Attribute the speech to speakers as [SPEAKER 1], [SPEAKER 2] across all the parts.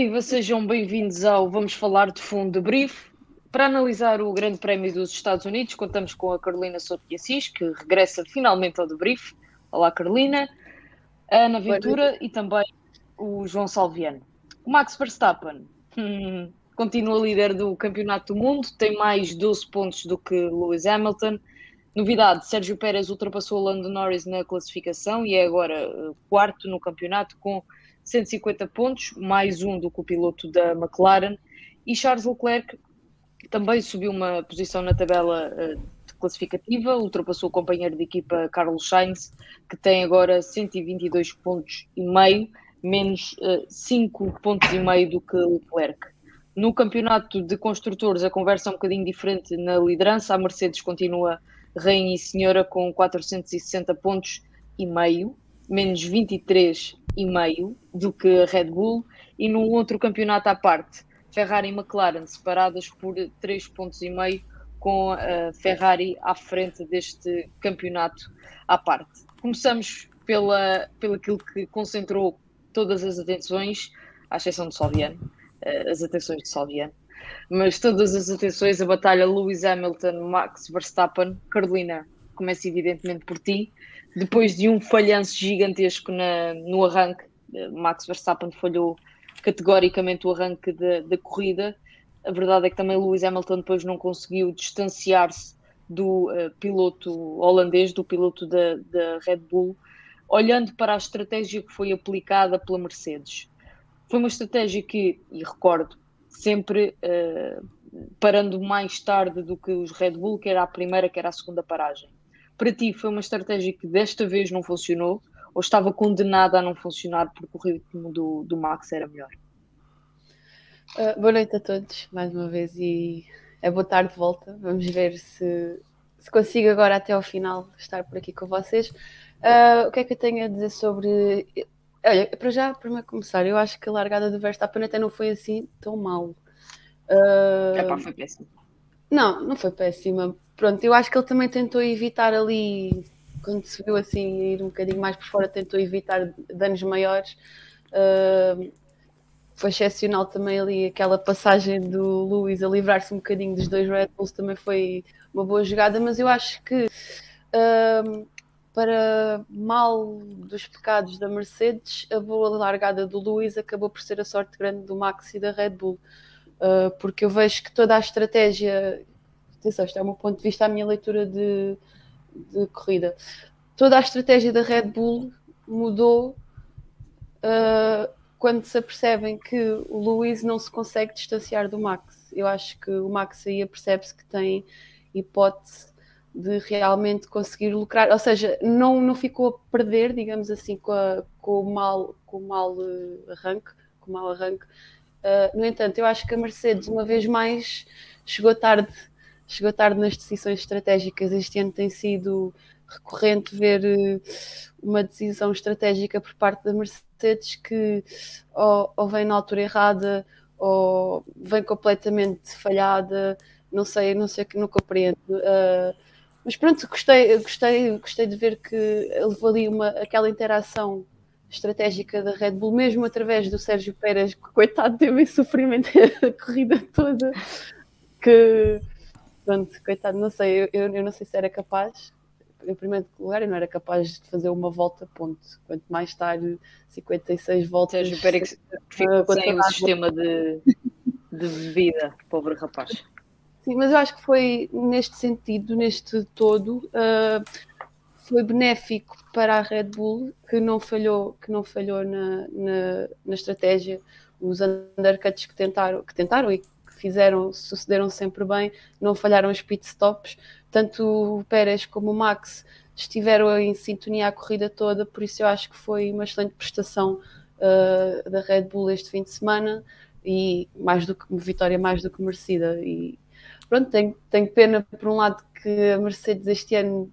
[SPEAKER 1] Viva, sejam bem-vindos ao Vamos Falar de Fundo de Brief. Para analisar o Grande Prémio dos Estados Unidos, contamos com a Carolina Souto de Assis, que regressa finalmente ao debrief. Olá, Carolina. A Ana Ventura e também o João Salviano. O Max Verstappen hum, continua líder do Campeonato do Mundo, tem mais 12 pontos do que Lewis Hamilton. Novidade: Sérgio Pérez ultrapassou Lando Norris na classificação e é agora eh, quarto no campeonato com 150 pontos, mais um do que o piloto da McLaren. E Charles Leclerc também subiu uma posição na tabela uh, classificativa, ultrapassou o companheiro de equipa Carlos Sainz, que tem agora 122 pontos e meio, menos uh, 5 pontos e meio do que Leclerc. No campeonato de construtores, a conversa é um bocadinho diferente na liderança. A Mercedes continua rainha e senhora com 460 pontos e meio, menos 23 e meio do que a Red Bull e num outro campeonato à parte, Ferrari e McLaren separadas por 3 pontos com a Ferrari à frente deste campeonato à parte. Começamos pela, pelo aquilo que concentrou todas as atenções, à exceção de Salviano, eh, as atenções de Salviano, mas todas as atenções, a batalha Lewis Hamilton, Max Verstappen, Carolina, começa evidentemente por ti, depois de um falhanço gigantesco na, no arranque, eh, Max Verstappen falhou categoricamente o arranque da corrida. A verdade é que também Lewis Hamilton depois não conseguiu distanciar-se do uh, piloto holandês, do piloto da, da Red Bull, olhando para a estratégia que foi aplicada pela Mercedes. Foi uma estratégia que, e recordo, sempre uh, parando mais tarde do que os Red Bull, que era a primeira, que era a segunda paragem para ti foi uma estratégia que desta vez não funcionou ou estava condenada a não funcionar porque o ritmo do, do Max era melhor?
[SPEAKER 2] Uh, boa noite a todos, mais uma vez, e é boa tarde de volta. Vamos ver se, se consigo agora até ao final estar por aqui com vocês. Uh, o que é que eu tenho a dizer sobre. Olha, para já, para começar, eu acho que a largada do Verstappen até não foi assim tão mal.
[SPEAKER 1] Uh... Pá, foi péssimo.
[SPEAKER 2] Não, não foi péssima pronto, eu acho que ele também tentou evitar ali, quando se viu assim ir um bocadinho mais por fora, tentou evitar danos maiores. Uh, foi excepcional também ali aquela passagem do Luís a livrar-se um bocadinho dos dois Red Bulls, também foi uma boa jogada, mas eu acho que uh, para mal dos pecados da Mercedes, a boa largada do Luís acabou por ser a sorte grande do Max e da Red Bull. Uh, porque eu vejo que toda a estratégia atenção, isto é o meu ponto de vista, a minha leitura de, de corrida. Toda a estratégia da Red Bull mudou uh, quando se apercebem que o Luiz não se consegue distanciar do Max. Eu acho que o Max aí percebe-se que tem hipótese de realmente conseguir lucrar, ou seja, não, não ficou a perder, digamos assim, com, a, com o mal, com o mal uh, arranque, com o mal arranque. Uh, no entanto, eu acho que a Mercedes, uma vez mais, chegou tarde chegou tarde nas decisões estratégicas. Este ano tem sido recorrente ver eh, uma decisão estratégica por parte da Mercedes que ou, ou vem na altura errada ou vem completamente falhada. Não sei, não sei que não compreendo. Uh, mas pronto, gostei, gostei, gostei de ver que levou ali uma, aquela interação estratégica da Red Bull, mesmo através do Sérgio Pérez, que coitado teve esse sofrimento a corrida toda, que pronto, coitado, não sei, eu, eu, não sei se era capaz, em primeiro lugar, eu não era capaz de fazer uma volta, ponto. Quanto mais estar 56 voltas.
[SPEAKER 1] Sérgio Pérez que fica sem o sistema de, de bebida, pobre rapaz.
[SPEAKER 2] Sim, mas eu acho que foi neste sentido, neste todo, uh, foi benéfico para a Red Bull, que não falhou, que não falhou na, na, na estratégia. Os undercuts que tentaram, que tentaram e fizeram, sucederam sempre bem, não falharam os pit stops. Tanto o Pérez como o Max estiveram em sintonia a corrida toda, por isso eu acho que foi uma excelente prestação uh, da Red Bull este fim de semana e mais do que vitória mais do que merecida. E pronto, tenho, tenho pena por um lado que a Mercedes este ano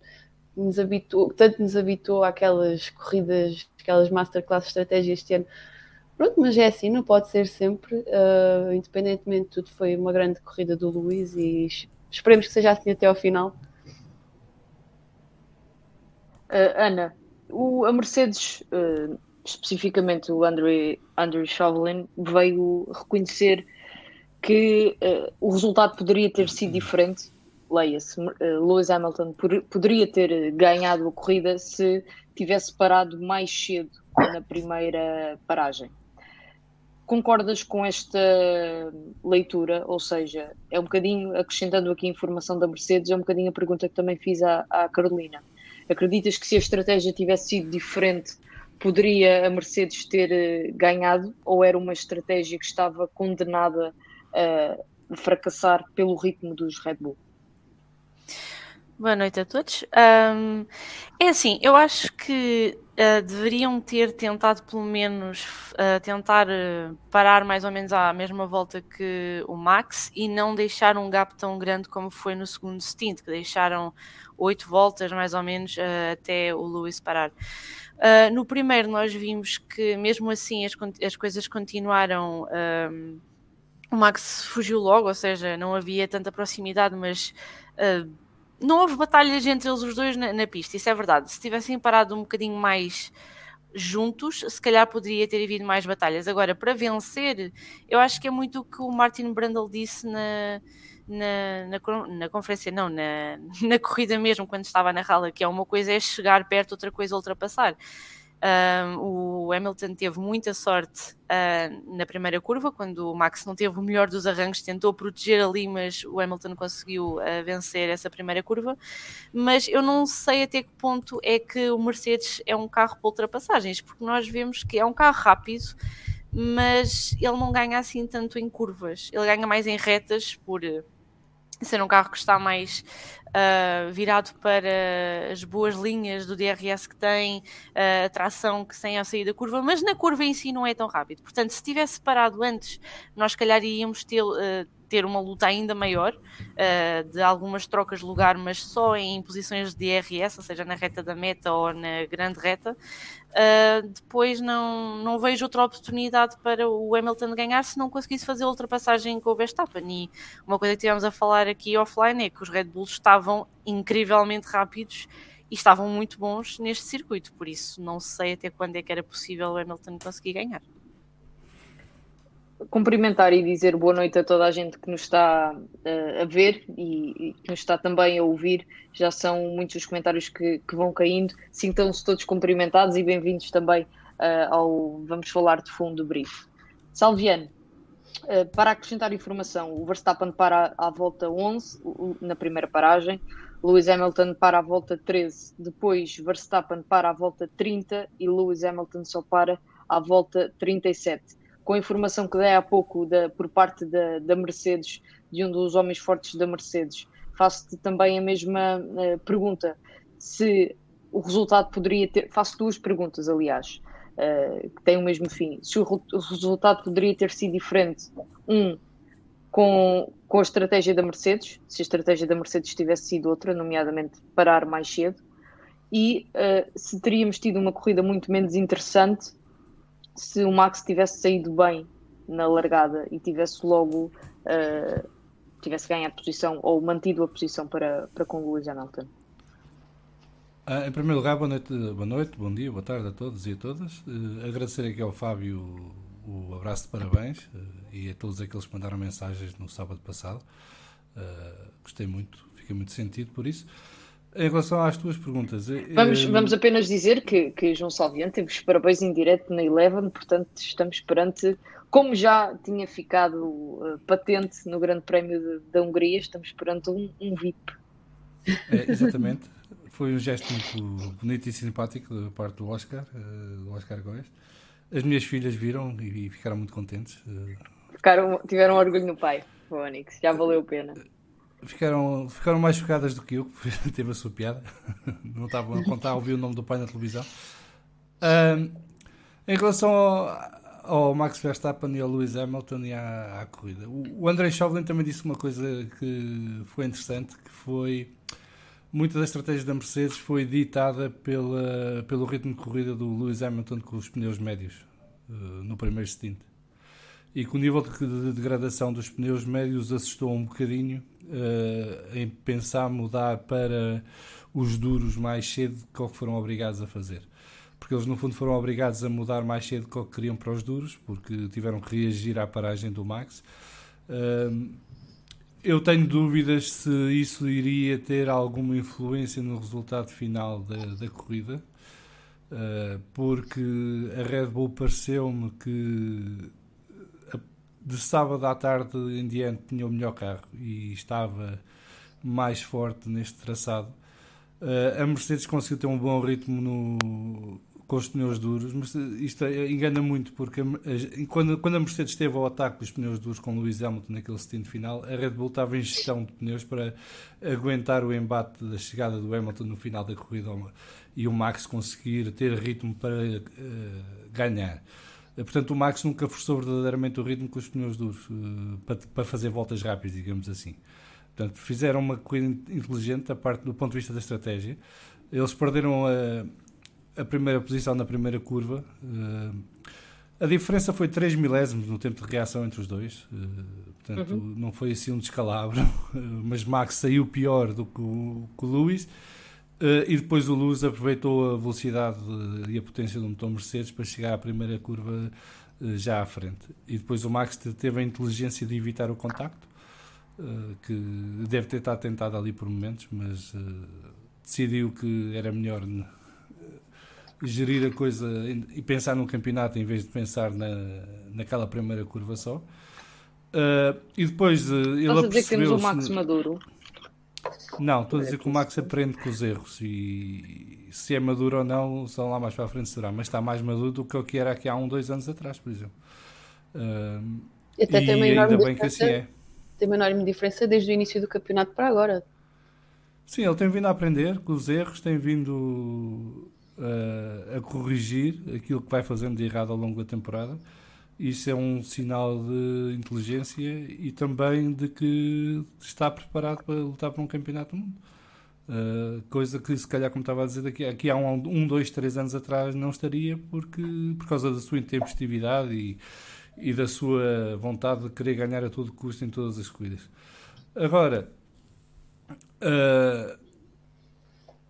[SPEAKER 2] nos habituou, tanto nos habituou àquelas corridas, aquelas masterclass de estratégia este ano, Pronto, mas é assim, não pode ser sempre. Uh, independentemente de tudo, foi uma grande corrida do Luís e esperemos que seja assim até ao final.
[SPEAKER 1] Uh, Ana, o, a Mercedes uh, especificamente o Andrew, Chauvelin, veio reconhecer que o resultado poderia ter sido diferente. Leia-se, uh, Lewis Hamilton poderia ter ganhado a corrida se tivesse parado mais cedo na primeira paragem. Concordas com esta leitura? Ou seja, é um bocadinho, acrescentando aqui informação da Mercedes, é um bocadinho a pergunta que também fiz à, à Carolina. Acreditas que se a estratégia tivesse sido diferente, poderia a Mercedes ter eh, ganhado? Ou era uma estratégia que estava condenada a fracassar pelo ritmo dos Red Bull?
[SPEAKER 3] Boa noite a todos. Um, é assim, eu acho que uh, deveriam ter tentado pelo menos uh, tentar uh, parar mais ou menos à mesma volta que o Max e não deixar um gap tão grande como foi no segundo stint, que deixaram oito voltas mais ou menos até o Lewis parar. no primeiro nós vimos que mesmo assim as, as coisas continuaram. o Max fugiu logo, ou seja, não havia tanta proximidade, mas não houve batalhas entre eles os dois na, na, pista, isso é verdade. Se tivessem parado um bocadinho mais juntos, se calhar poderia ter havido mais batalhas. Agora, para vencer, eu acho que é muito o que o Martin Brundle disse na, na, na, na, conferência, não, na, na corrida mesmo, quando estava na rala, que é uma coisa é chegar perto, outra coisa é ultrapassar. O Hamilton teve muita sorte uh, na primeira curva, quando o Max não teve o melhor dos arranques, tentou proteger ali, mas o Hamilton conseguiu uh, vencer essa primeira curva. Mas eu não sei até que ponto é que o Mercedes é um carro para ultrapassagens, porque nós vemos que é um carro rápido, mas ele não ganha assim tanto em curvas, ele ganha mais em retas por ser um carro que está mais uh, virado para as boas linhas do DRS que tem, uh, a tração que tem a sair da curva, mas na curva em si não é tão rápido. Portanto, se tivesse parado antes, nós calhar iríamos ter, uh, ter uma luta ainda maior, uh, de algumas trocas de lugar, mas só em posições de DRS, ou seja, na reta da meta ou na grande reta. Uh, depois não, não vejo outra oportunidade para o Hamilton ganhar se não conseguisse fazer a ultrapassagem com o Verstappen. E uma coisa que tivemos a falar aqui offline é que os Red Bulls estavam incrivelmente rápidos e estavam muito bons neste circuito, por isso não sei até quando é que era possível o Hamilton conseguir ganhar
[SPEAKER 1] cumprimentar e dizer boa noite a toda a gente que nos está uh, a ver e, e, que nos está também a ouvir. Já são muitos os comentários que, que vão caindo. Sintam-se todos cumprimentados e bem-vindos também uh, ao Vamos Falar de Fundo do Brief. Salviano, uh, para acrescentar informação, o Verstappen para à volta 11 na primeira paragem, Lewis Hamilton para à volta 13, depois Verstappen para à volta 30 e Lewis Hamilton só para à volta 37 com a informação que dei há pouco da, por parte da, da, Mercedes, de um dos homens fortes da Mercedes, faço-te também a mesma uh, pergunta. Se o resultado poderia ter. Faço duas perguntas, aliás, uh, que têm o mesmo fim. Se o, o, resultado poderia ter sido diferente, um, com, com a estratégia da Mercedes, se a estratégia da Mercedes tivesse sido outra, nomeadamente parar mais cedo, e uh, se teríamos tido uma corrida muito menos interessante se o Max tivesse saído bem na largada e tivesse logo uh, tivesse ganho a posição ou mantido a posição para, para com o Lewis Hamilton.
[SPEAKER 4] Ah, em primeiro lugar, boa noite, boa noite, bom dia, boa tarde a todos e a todas. Uh, agradecer aqui ao Fábio o, o abraço de parabéns uh, e a todos aqueles que mandaram mensagens no sábado passado. gostei muito, fiquei muito sentido por isso. Em relação às tuas perguntas.
[SPEAKER 1] Vamos, eu... vamos apenas dizer que, que João Salviano teve os parabéns em direto na Eleven, portanto estamos perante, como já tinha ficado uh, patente no Grande Prémio da Hungria, estamos perante um, um VIP.
[SPEAKER 4] É, exatamente. Foi um gesto muito bonito e simpático da parte do Oscar, uh, do Oscar Góes. As minhas filhas viram e, e ficaram muito contentes. Uh...
[SPEAKER 1] Ficaram, tiveram orgulho no pai, o Onix, já valeu a pena
[SPEAKER 4] ficaram, ficaram mais chocadas do que eu, que teve a sua piada. Não estavam a contar ouvir o nome do pai na televisão. Um, em relação ao, ao, Max Verstappen e ao Lewis Hamilton e à, à corrida, o, o André Chauvelin também disse uma coisa que foi interessante, que foi muita da estratégia da Mercedes foi ditada pela, pelo ritmo de corrida do Lewis Hamilton com os pneus médios uh, no primeiro stint. E que o nível de, de degradação dos pneus médios assustou um bocadinho uh, em pensar mudar para os duros mais cedo que o que foram obrigados a fazer. porque eles no fundo foram obrigados a mudar mais cedo do que queriam para os duros, porque tiveram que reagir à paragem do Max. Uh, eu tenho dúvidas se isso iria ter alguma influência no resultado final da, da corrida, uh, porque a Red Bull pareceu-me que de sábado à tarde em diante tinha o melhor carro e estava mais forte neste traçado. Uh, a Mercedes conseguiu ter um bom ritmo no, com os pneus duros, mas isto engana muito porque a, a, quando, quando a Mercedes esteve ao ataque dos pneus duros com Lewis Hamilton naquele stint final, a Red Bull estava em gestão de pneus para aguentar o embate da chegada do Hamilton no final da corrida e o Max conseguir ter ritmo para uh, ganhar. Uh, portanto, o Max nunca forçou verdadeiramente o ritmo com os pneus duros uh, para, para fazer voltas rápidas, digamos assim. Portanto, fizeram uma corrida inteligente a parte do ponto de vista da estratégia. Eles perderam a a primeira posição na primeira curva. Uh, a diferença foi 3 milésimos no tempo de reação entre os dois, uh, portanto uhum. não foi assim um descalabro, mas Max saiu pior do que o, que o Lewis. Uh, e depois o Lewis aproveitou a velocidade e a potência do motor Mercedes para chegar à primeira curva já à frente. E depois o Max teve a inteligência de evitar o contacto, que deve ter estado tentado ali por momentos, mas decidiu que era melhor gerir a coisa e pensar no campeonato em vez de pensar na, naquela primeira curva só. Uh, e depois uh, ele Estás a dizer que temos o
[SPEAKER 1] Max Maduro?
[SPEAKER 4] Não, estou a dizer que o Max aprende com os erros e se é maduro ou não, só lá mais para a frente será, mas está mais maduro do que o que era aqui há um, dois anos atrás, por exemplo. Uh,
[SPEAKER 2] até e tem uma enorme ainda bem que assim é. Tem uma enorme diferença desde o início do campeonato para agora.
[SPEAKER 4] Sim, ele tem vindo a aprender com os erros, tem vindo uh, a corrigir aquilo que vai fazendo de errado ao longo da temporada. Isso é um sinal de inteligência e também de que está preparado para lutar por um campeonato do mundo. Uh, coisa que, se calhar, como estava a dizer, daqui, aqui há um, um, dois, três anos atrás não estaria porque, por causa da sua intempestividade e, e da sua vontade de querer ganhar a todo custo em todas as corridas. Agora, uh,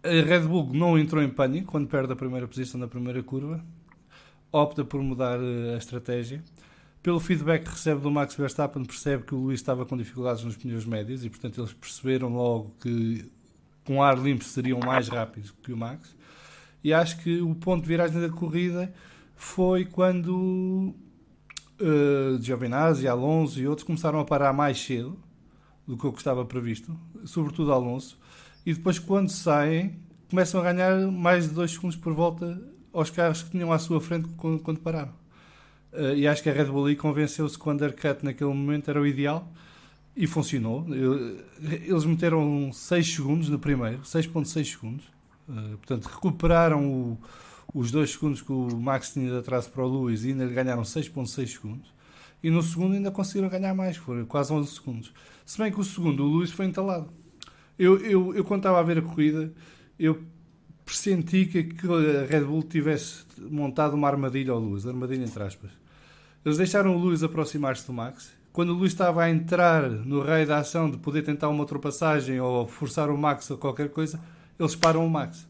[SPEAKER 4] a Red Bull não entrou em pânico quando perde a primeira posição na primeira curva. Opta por mudar eh, a estratégia. Pelo feedback que recebe do Max Verstappen, percebe que o Luís estava com dificuldades nos pneus médios e, portanto, eles perceberam logo que com ar limpo seriam mais rápidos que o Max. E acho que o ponto de viragem da corrida foi quando uh, Giovinazzi, Alonso e outros começaram a parar mais cedo do que o que estava previsto, sobretudo Alonso e depois quando saem começam a ganhar mais de 2 segundos por volta aos carros que tinham à sua frente quando, quando pararam. Uh, e acho que a Red Bull aí convenceu-se que o undercut naquele momento era o ideal e funcionou. Eles meteram 6 segundos no primeiro, 6.6 segundos. Uh, portanto, recuperaram o, os 2 segundos que o Max tinha de atraso para o Lewis e ainda lhe ganharam 6.6 segundos. E no segundo ainda conseguiram ganhar mais, foram quase 11 segundos. Se bem que o segundo, o Lewis foi entalado. Eu, eu, eu quando estava a ver a corrida, eu pressenti que a Red Bull tivesse montado uma armadilha ao Lewis, armadilha entre aspas. Eles deixaram o Lewis aproximar-se do Max. Quando o Lewis estava a entrar no raio da ação de poder tentar uma ultrapassagem ou forçar o Max ou qualquer coisa, eles param o Max.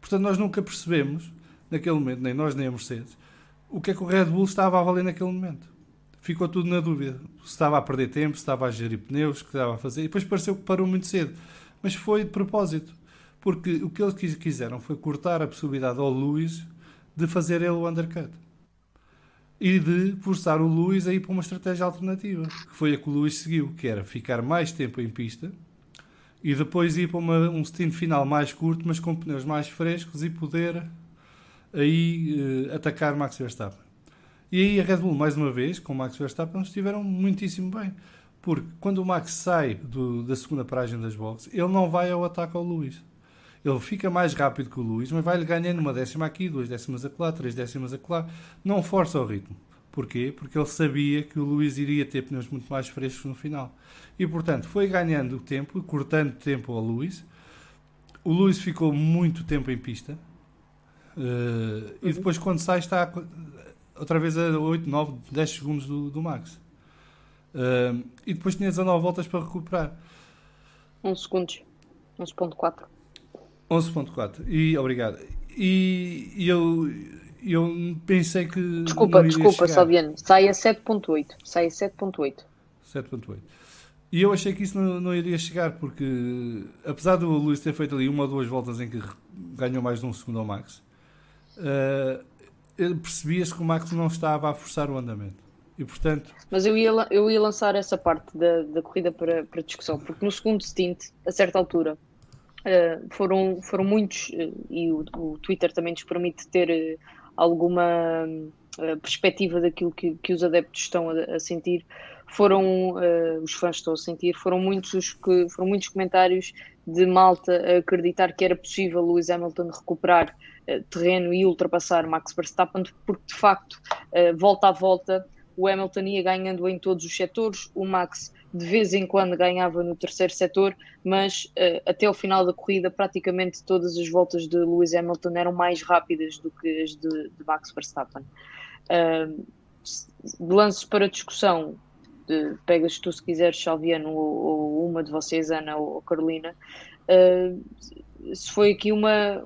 [SPEAKER 4] Portanto, nós nunca percebemos, naquele momento, nem nós nem a Mercedes, o que é que o Red Bull estava a valer naquele momento. Ficou tudo na dúvida. Se estava a perder tempo, se estava a gerir pneus, o que estava a fazer. E depois pareceu que parou muito cedo mas foi de propósito. Porque o que eles quiseram foi cortar a possibilidade ao Luís de fazer ele o undercut. E de forçar o Luís a ir para uma estratégia alternativa, que foi a que o Luís seguiu, que era ficar mais tempo em pista e depois ir para uma, um stint final mais curto, mas com pneus mais frescos e poder aí uh, atacar Max Verstappen. E aí a Red Bull, mais uma vez, com Max Verstappen, estiveram muitíssimo bem. Porque quando o Max sai do, da segunda paragem das boxes, ele não vai ao ataque ao Luís. Ele fica mais rápido que o Luís, mas vai-lhe ganhando uma décima aqui, duas décimas acolá, três décimas acolá. Não força o ritmo. Porquê? Porque ele sabia que o Luís iria ter pneus muito mais frescos no final. E, portanto, foi ganhando tempo, cortando tempo ao Luís. O Luís ficou muito tempo em pista. Uh, e depois, quando sai, está outra vez a 8, 9, 10 segundos do, do Max. Uh, e depois tinha 19 voltas para recuperar.
[SPEAKER 1] 11 segundos. 11.4.
[SPEAKER 4] 11.4. E obrigado. e, eu, eu pensei que.
[SPEAKER 1] Desculpa, desculpa, Salviano. Sai a 7.8. Sai a 7.8.
[SPEAKER 4] 7.8. E eu achei que isso não, não, iria chegar, porque apesar do Luís ter feito ali uma ou duas voltas em que ganhou mais de um segundo ao Max, uh, percebia-se que o Max não estava a forçar o andamento. E portanto.
[SPEAKER 1] Mas eu ia, eu ia lançar essa parte da, da corrida para, para discussão, porque no segundo stint, a certa altura, uh, foram, foram muitos, uh, e o, o, Twitter também nos permite ter alguma perspectiva daquilo que, que os adeptos estão a, a sentir. Foram os fãs estão a sentir, foram muitos os que foram muitos comentários de Malta a acreditar que era possível Lewis Hamilton recuperar terreno e ultrapassar Max Verstappen, porque de facto, volta a volta, o Hamilton ia ganhando em todos os setores, o Max de vez em quando ganhava no terceiro setor, mas até ao final da corrida praticamente todas as voltas de Lewis Hamilton eram mais rápidas do que as de, de Max Verstappen. lances para discussão, de, pegas tu se quiseres, Salviano, ou, ou, uma de vocês, Ana ou Carolina, uh, se foi aqui uma,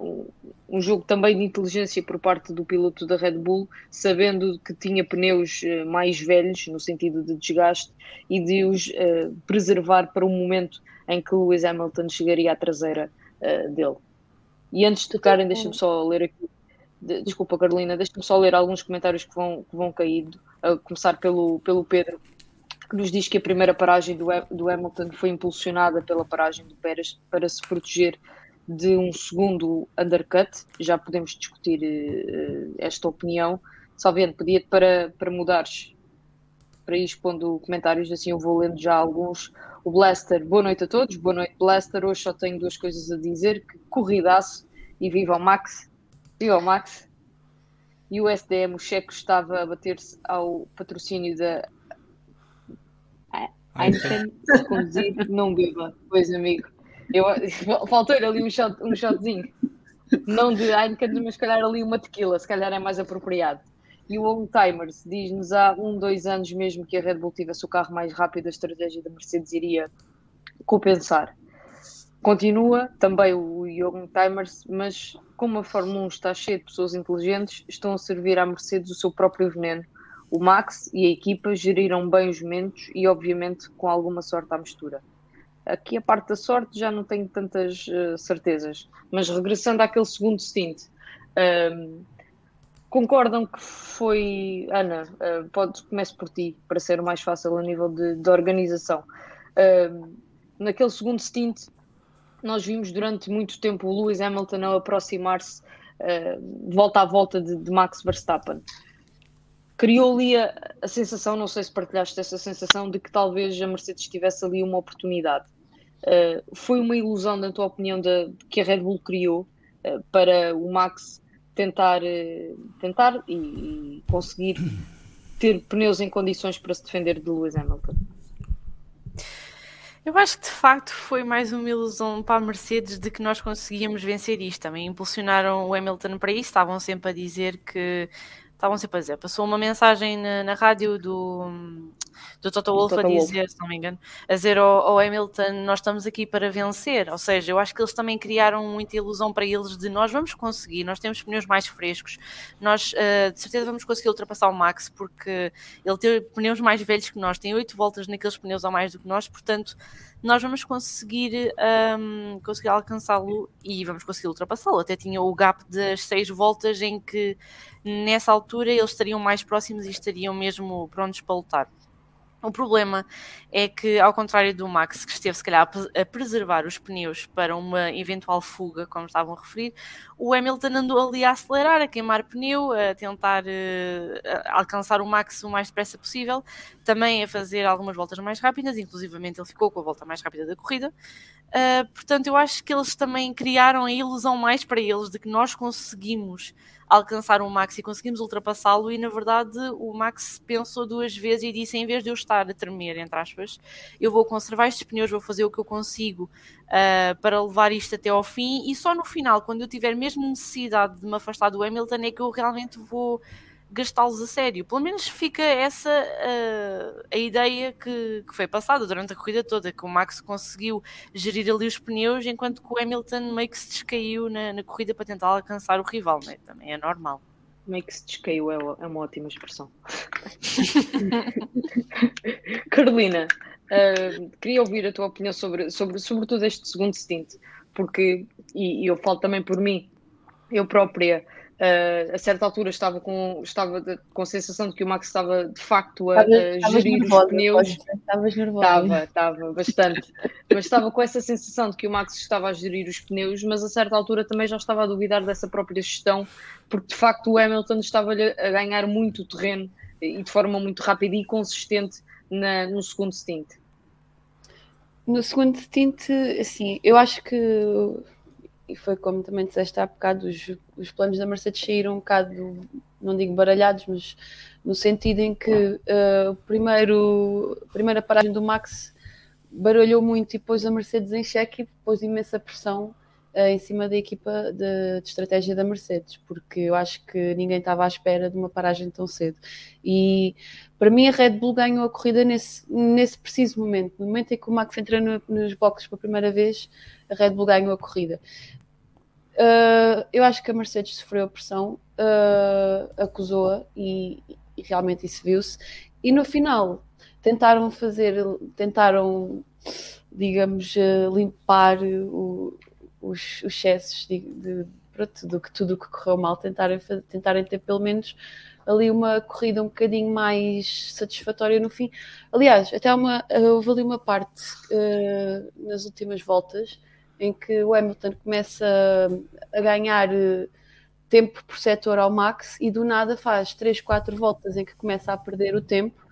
[SPEAKER 1] um, jogo também de inteligência por parte do piloto da Red Bull, sabendo que tinha pneus uh, mais velhos, no sentido de desgaste, e de os uh, preservar para o momento em que Lewis Hamilton chegaria à traseira dele. E antes de tocarem, deixem-me só ler aqui desculpa Carolina, deixa-me só ler alguns comentários que vão, que vão caindo, a começar pelo, pelo Pedro, que nos diz que a primeira paragem do, do Hamilton foi impulsionada pela paragem do Pérez para se proteger de um segundo undercut. Já podemos discutir uh, esta opinião. Salvendo, pedia-te para, para mudares, para ir expondo comentários, assim eu vou lendo já alguns. O Blaster, boa noite a todos, boa noite Blaster. Hoje só tenho duas coisas a dizer: que corridaço e viva o Max, viva o Max. E o SDM, o cheque estava a bater-se ao patrocínio da Einstein, se conduzir, não beba. Pois, amigo. Eu, faltou-lhe ali um, shot, um shotzinho. Não de Heineken, mas se calhar ali uma tequila, se calhar é mais apropriado. E o Old Timers diz-nos há um, dois anos mesmo que a Red Bull tivesse o carro mais rápido, a estratégia da Mercedes iria compensar. Continua também o Young Timers, mas como a Fórmula 1 está cheia de pessoas inteligentes, estão a servir à Mercedes o seu próprio veneno o Max e a equipa geriram bem os momentos e, obviamente, com alguma sorte à mistura. Aqui a parte da sorte já não tenho tantas uh, certezas, mas regressando àquele segundo stint, um, ehm, concordam que foi. Ana, uh, pode, comece por ti, para ser mais fácil a nível de, de organização. Uh, naquele segundo stint, nós vimos durante muito tempo o Lewis Hamilton a aproximar-se uh, volta a volta de, de Max Verstappen criou ali a, a, sensação, não sei se partilhaste essa sensação, de que talvez a Mercedes tivesse ali uma oportunidade. Uh, foi uma ilusão, na tua opinião, de que a Red Bull criou uh, para o Max tentar, uh, tentar e, e, conseguir ter pneus em condições para se defender de Lewis Hamilton?
[SPEAKER 3] Eu acho que de facto foi mais uma ilusão para a Mercedes de que nós conseguíamos vencer isto. Também impulsionaram o Hamilton para isso, estavam sempre a dizer que estavam sempre a dizer. Passou uma mensagem na, na rádio do, do Toto Wolff a dizer, Wolf. se não me engano, a dizer ao, ao, Hamilton: Nós estamos aqui para vencer. Ou seja, eu acho que eles também criaram muita ilusão para eles de nós vamos conseguir, nós temos pneus mais frescos, nós uh, de certeza vamos conseguir ultrapassar o Max, porque ele tem pneus mais velhos que nós, tem oito voltas naqueles pneus a mais do que nós, portanto nós vamos conseguir, um, conseguir alcançá-lo e vamos conseguir ultrapassá-lo. Até tinha o gap das seis voltas em que nessa altura eles estariam mais próximos e estariam mesmo prontos para lutar. O problema é que, ao contrário do Max, que esteve se calhar a preservar os pneus para uma eventual fuga, como estavam a referir, o Hamilton andou ali a acelerar, a queimar pneu, a tentar uh, alcançar o Max o mais depressa possível, também a fazer algumas voltas mais rápidas, inclusivamente ele ficou com a volta mais rápida da corrida. Uh, portanto, eu acho que eles também criaram a ilusão mais para eles de que nós conseguimos alcançar o Max e conseguimos ultrapassá-lo, e na verdade o Max pensou duas vezes e disse: em vez de eu estar a tremer, entre aspas, eu vou conservar estes pneus, vou fazer o que eu consigo uh, para levar isto até ao fim, e só no final, quando eu tiver mesmo necessidade de me afastar do Hamilton, é que eu realmente vou gastá-los a sério. Pelo menos fica essa uh, a ideia que, que, foi passada durante a corrida toda, que o Max conseguiu gerir ali os pneus, enquanto que o Hamilton meio que se descaiu na, na corrida para tentar alcançar o rival, né? também é normal.
[SPEAKER 1] Meio que se descaiu é, é uma ótima expressão. Carolina, uh, queria ouvir a tua opinião sobre, sobre sobretudo este segundo stint, porque, e, e eu falo também por mim, eu própria Uh, a certa altura estava com, estava de, com a sensação de que o Max estava de facto a, a gerir nervosa, os pneus.
[SPEAKER 2] Estavas nervosa.
[SPEAKER 1] Estava, estava, bastante. mas estava com essa sensação de que o Max estava a gerir os pneus, mas a certa altura também já estava a duvidar dessa própria gestão, porque de facto o Hamilton estava a ganhar muito terreno e de forma muito rápida e consistente na, no segundo stint.
[SPEAKER 2] No segundo stint, assim, eu acho que e foi como também disseste há bocado, os, os planos da Mercedes saíram um bocado, não digo baralhados, mas no sentido em que uh, primeiro, a primeira paragem do Max baralhou muito e pôs a Mercedes em xeque e pôs imensa pressão uh, em cima da equipa de, de, estratégia da Mercedes, porque eu acho que ninguém estava à espera de uma paragem tão cedo. E para mim a Red Bull ganhou a corrida nesse, nesse preciso momento, no momento em que o Max entrou no, nos boxes pela primeira vez, a Red Bull ganhou a corrida. Uh, eu acho que a Mercedes sofreu pressão, uh, acusou-a e, e, realmente isso viu-se. E no final tentaram fazer, tentaram, digamos, uh, limpar o, os, os excessos de, de, pronto, que tudo o que correu mal, tentarem, tentarem ter pelo menos ali uma corrida um bocadinho mais satisfatória no fim. Aliás, até uma, houve ali uma parte nas últimas voltas em que o Hamilton começa a ganhar eh, tempo por setor ao max e do nada faz 3, 4 voltas em que começa a perder o tempo,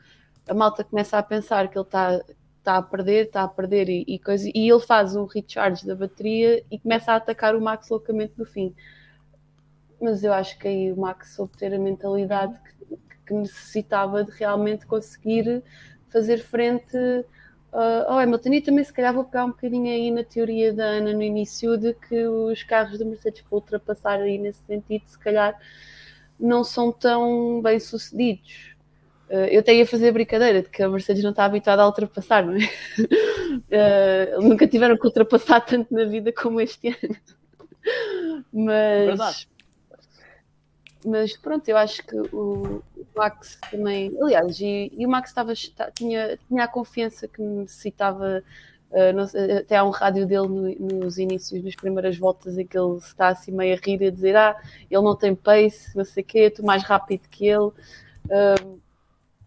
[SPEAKER 2] a malta começa a pensar que ele está tá a perder, está a perder e, e, coisa, e ele faz um recharge da bateria e começa a atacar o Max loucamente no fim. Mas eu acho que aí o Max soube ter a mentalidade que, que necessitava de realmente conseguir fazer frente Uh, oh, Hamilton, e também se calhar vou pegar um bocadinho aí na teoria da Ana no início de que os carros da Mercedes para ultrapassar aí nesse sentido, se calhar não são tão bem sucedidos. Uh, eu até ia fazer a brincadeira de que a Mercedes não está habituada a ultrapassar, não é? Uh, nunca tiveram que ultrapassar tanto na vida como este ano. Mas. Verdade mas pronto, eu acho que o, Max também, aliás, e, e o Max estava, tinha, tinha a confiança que necessitava, uh, até há um rádio dele no, nos inícios, nas primeiras voltas, em que ele está assim meio a rir e a dizer: Ah, ele não tem pace, não sei o quê, estou mais rápido que ele. Uh,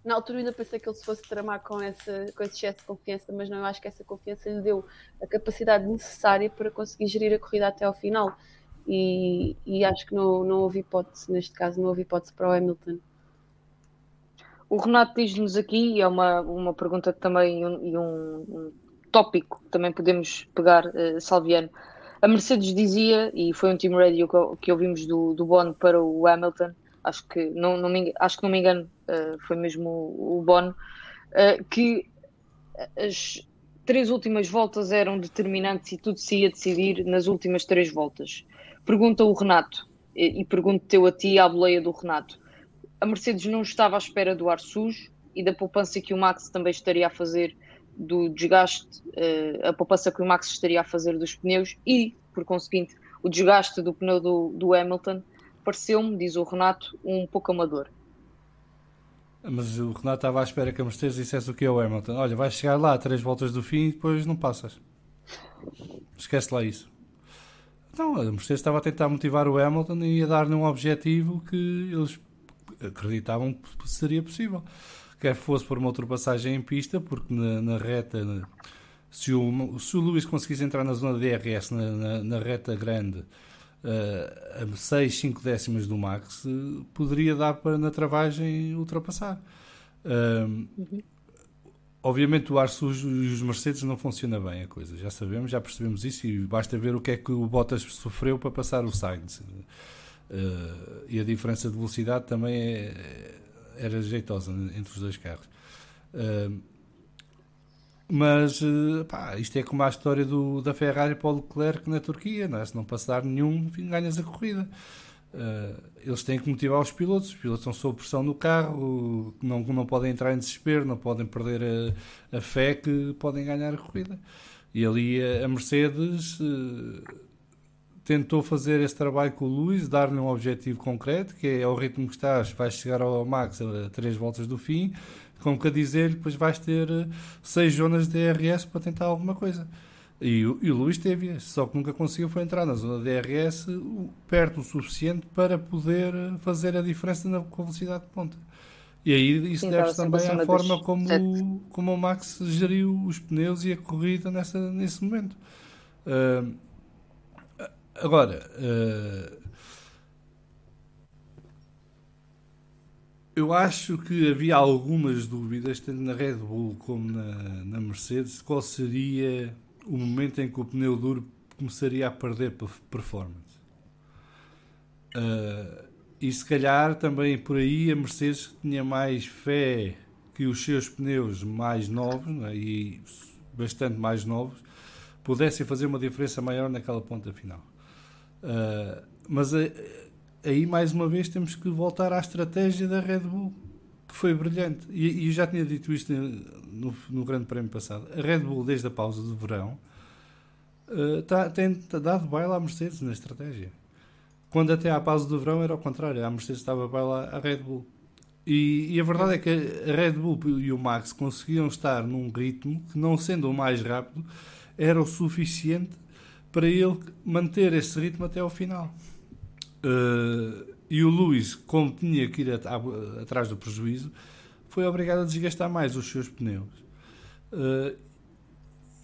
[SPEAKER 2] na altura ainda pensei que ele se fosse tramar com, essa, com esse excesso de confiança, mas não, eu acho que essa confiança lhe deu a capacidade necessária para conseguir gerir a corrida até ao final e, e acho que não, não houve hipótese, neste caso, não houve hipótese para o Hamilton.
[SPEAKER 1] O Renato diz-nos aqui, e é uma, uma pergunta também e um, um, tópico que também podemos pegar, uh, Salviano. A Mercedes dizia, e foi um team radio que, que ouvimos do, do Bono para o Hamilton, acho que não, não me, acho que não me engano, uh, foi mesmo o, o Bono, uh, que as três últimas voltas eram determinantes e tudo se ia decidir nas últimas três voltas. Pergunta o Renato, e, e pergunto-te a ti a boleia do Renato. A Mercedes não estava à espera do ar sujo e da poupança que o Max também estaria a fazer do desgaste, uh, a poupança que o Max estaria a fazer dos pneus e, por conseguinte, o desgaste do pneu do, do Hamilton, pareceu-me, diz o Renato, um pouco amador.
[SPEAKER 4] Mas o Renato estava à espera que a Mercedes dissesse o que é o Hamilton. Olha, vais chegar lá a três voltas do fim e depois não passas. Esquece lá isso. Não, a Mercedes estava a tentar motivar o Hamilton e a dar-lhe um objetivo que eles acreditavam que seria possível. Quer fosse por uma ultrapassagem em pista, porque na, na reta, se, o, se o Lewis conseguisse entrar na zona de DRS, na, na, reta grande, uh, a 6, 5 décimas do Max, uh, poderia dar para na travagem ultrapassar. Uh, uhum. Obviamente o ar sujo e os Mercedes não funciona bem a coisa, já sabemos, já percebemos isso e basta ver o que é que o Bottas sofreu para passar o Sainz. Uh, e a diferença de velocidade também é, era jeitosa entre os dois carros. Uh, mas uh, pá, isto é como a história do, da Ferrari para o Leclerc na Turquia, não é? se não passar nenhum, ganhas a corrida. Uh, eles têm que motivar os pilotos. Os pilotos estão sob pressão no carro, não, não podem entrar em desespero, não podem perder a, a fé que podem ganhar a corrida. E ali a, a Mercedes uh, tentou fazer esse trabalho com o Luís, dar-lhe um objetivo concreto, que é ao ritmo que estás, vais chegar ao Max a três voltas do fim, como que a dizer, depois vais ter eh, seis zonas de DRS para tentar alguma coisa. E, e o Luís teve, só que nunca conseguiu foi entrar na zona DRS perto o suficiente para poder fazer a diferença na velocidade de ponta. E aí isso deve-se também à forma como, como o Max geriu os pneus e a corrida nessa, nesse momento. Uh, agora, uh, eu acho que havia algumas dúvidas, tanto na Red Bull como na, na Mercedes, qual seria o momento em que o pneu duro começaria a perder performance. Uh, e se calhar também por aí a Mercedes tinha mais fé que os seus pneus mais novos é? e bastante mais novos pudessem fazer uma diferença maior naquela ponta final. Uh, mas aí mais uma vez temos que voltar à estratégia da Red Bull que foi brilhante. E, e já tinha dito isto no, no, Grande Prémio passado. A Red Bull, desde a pausa de verão, uh, tá, tem dado baila à Mercedes na estratégia. Quando até à pausa do verão era ao contrário, a Mercedes estava baila à Red Bull. E, e, a verdade é que a Red Bull e o Max conseguiam estar num ritmo que, não sendo o mais rápido, era o suficiente para ele manter esse ritmo até ao final. Uh, e o Lewis, como tinha que ir atrás do prejuízo, foi obrigado a desgastar mais os seus pneus. Uh,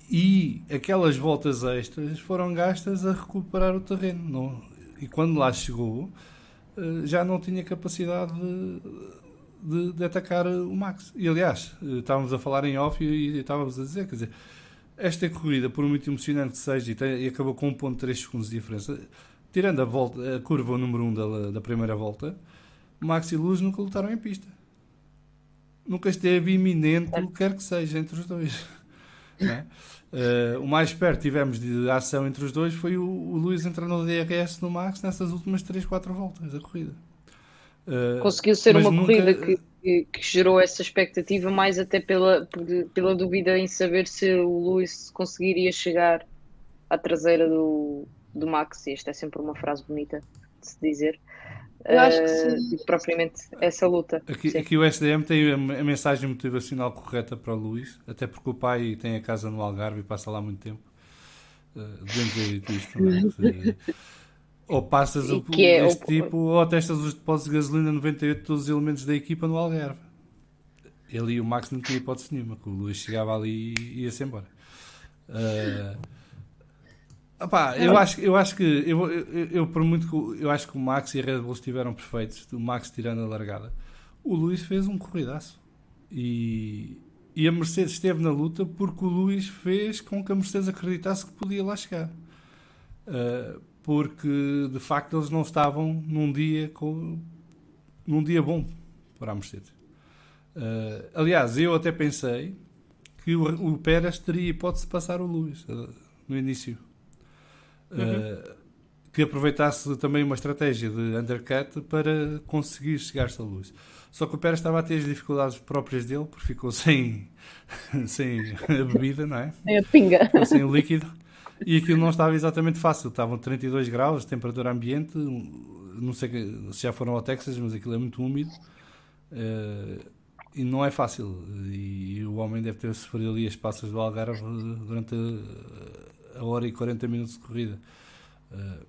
[SPEAKER 4] e aquelas voltas extras foram gastas a recuperar o terreno. Não, e quando lá chegou, uh, já não tinha capacidade de, de, de, atacar o Max. E aliás, uh, estávamos a falar em off e, e, estávamos a dizer, quer dizer, esta corrida, por muito emocionante que seja, e, tem, e acabou com 1.3 segundos de diferença, tirando a, volta, a curva número 1 um da, da primeira volta, Max e Luz nunca lutaram em pista. Nunca esteve iminente o que quer que seja entre os dois. É? Uh, o mais perto tivemos de ação entre os dois foi o, o Luís entrar no DRS no Max nessas últimas 3, 4 voltas da corrida.
[SPEAKER 1] Uh, Conseguiu ser uma nunca... corrida que, que, que, gerou essa expectativa, mais até pela, pela dúvida em saber se o Luís conseguiria chegar à traseira do, do Max, e esta é sempre uma frase bonita de se dizer. Eu acho que eh, sim. Uh, propriamente essa luta.
[SPEAKER 4] Aqui, aqui, o SDM tem a, mensagem motivacional correta para o Luís, até porque o pai tem a casa no Algarve e passa lá muito tempo. Uh, devemos ter isto também. ou passas o, é, este tipo, ou testas os depósitos de gasolina 98 de todos os elementos da equipa no Algarve. Ele e o Max não tinham hipótese nenhuma, que o Luís chegava ali e ia-se embora. Uh, Opa, eu acho, eu acho que eu, eu, eu, por muito que eu acho que o Max e a Red Bull estiveram perfeitos, o Max tirando a largada. O Luís fez um corridaço e, e a Mercedes esteve na luta porque o Luís fez com que a Mercedes acreditasse que podia lá chegar. Uh, porque de facto eles não estavam num dia com, num dia bom para a Mercedes. Uh, aliás, eu até pensei que o, o Pérez teria hipótese de passar o Luís uh, no início uhum. uh, que aproveitasse também uma estratégia de undercut para conseguir chegar-se à luz. Só que o Pérez estava a ter as dificuldades próprias dele, porque ficou sem, sem a bebida, não é?
[SPEAKER 2] Sem a pinga.
[SPEAKER 4] Sem o líquido. E aquilo não estava exatamente fácil. Estavam 32 graus, temperatura ambiente. Não sei se já foram ao Texas, mas aquilo é muito úmido. Uh, e não é fácil. E, o homem deve ter sofrido ali as passas do Algarve durante a hora e 40 minutos de corrida. Uh,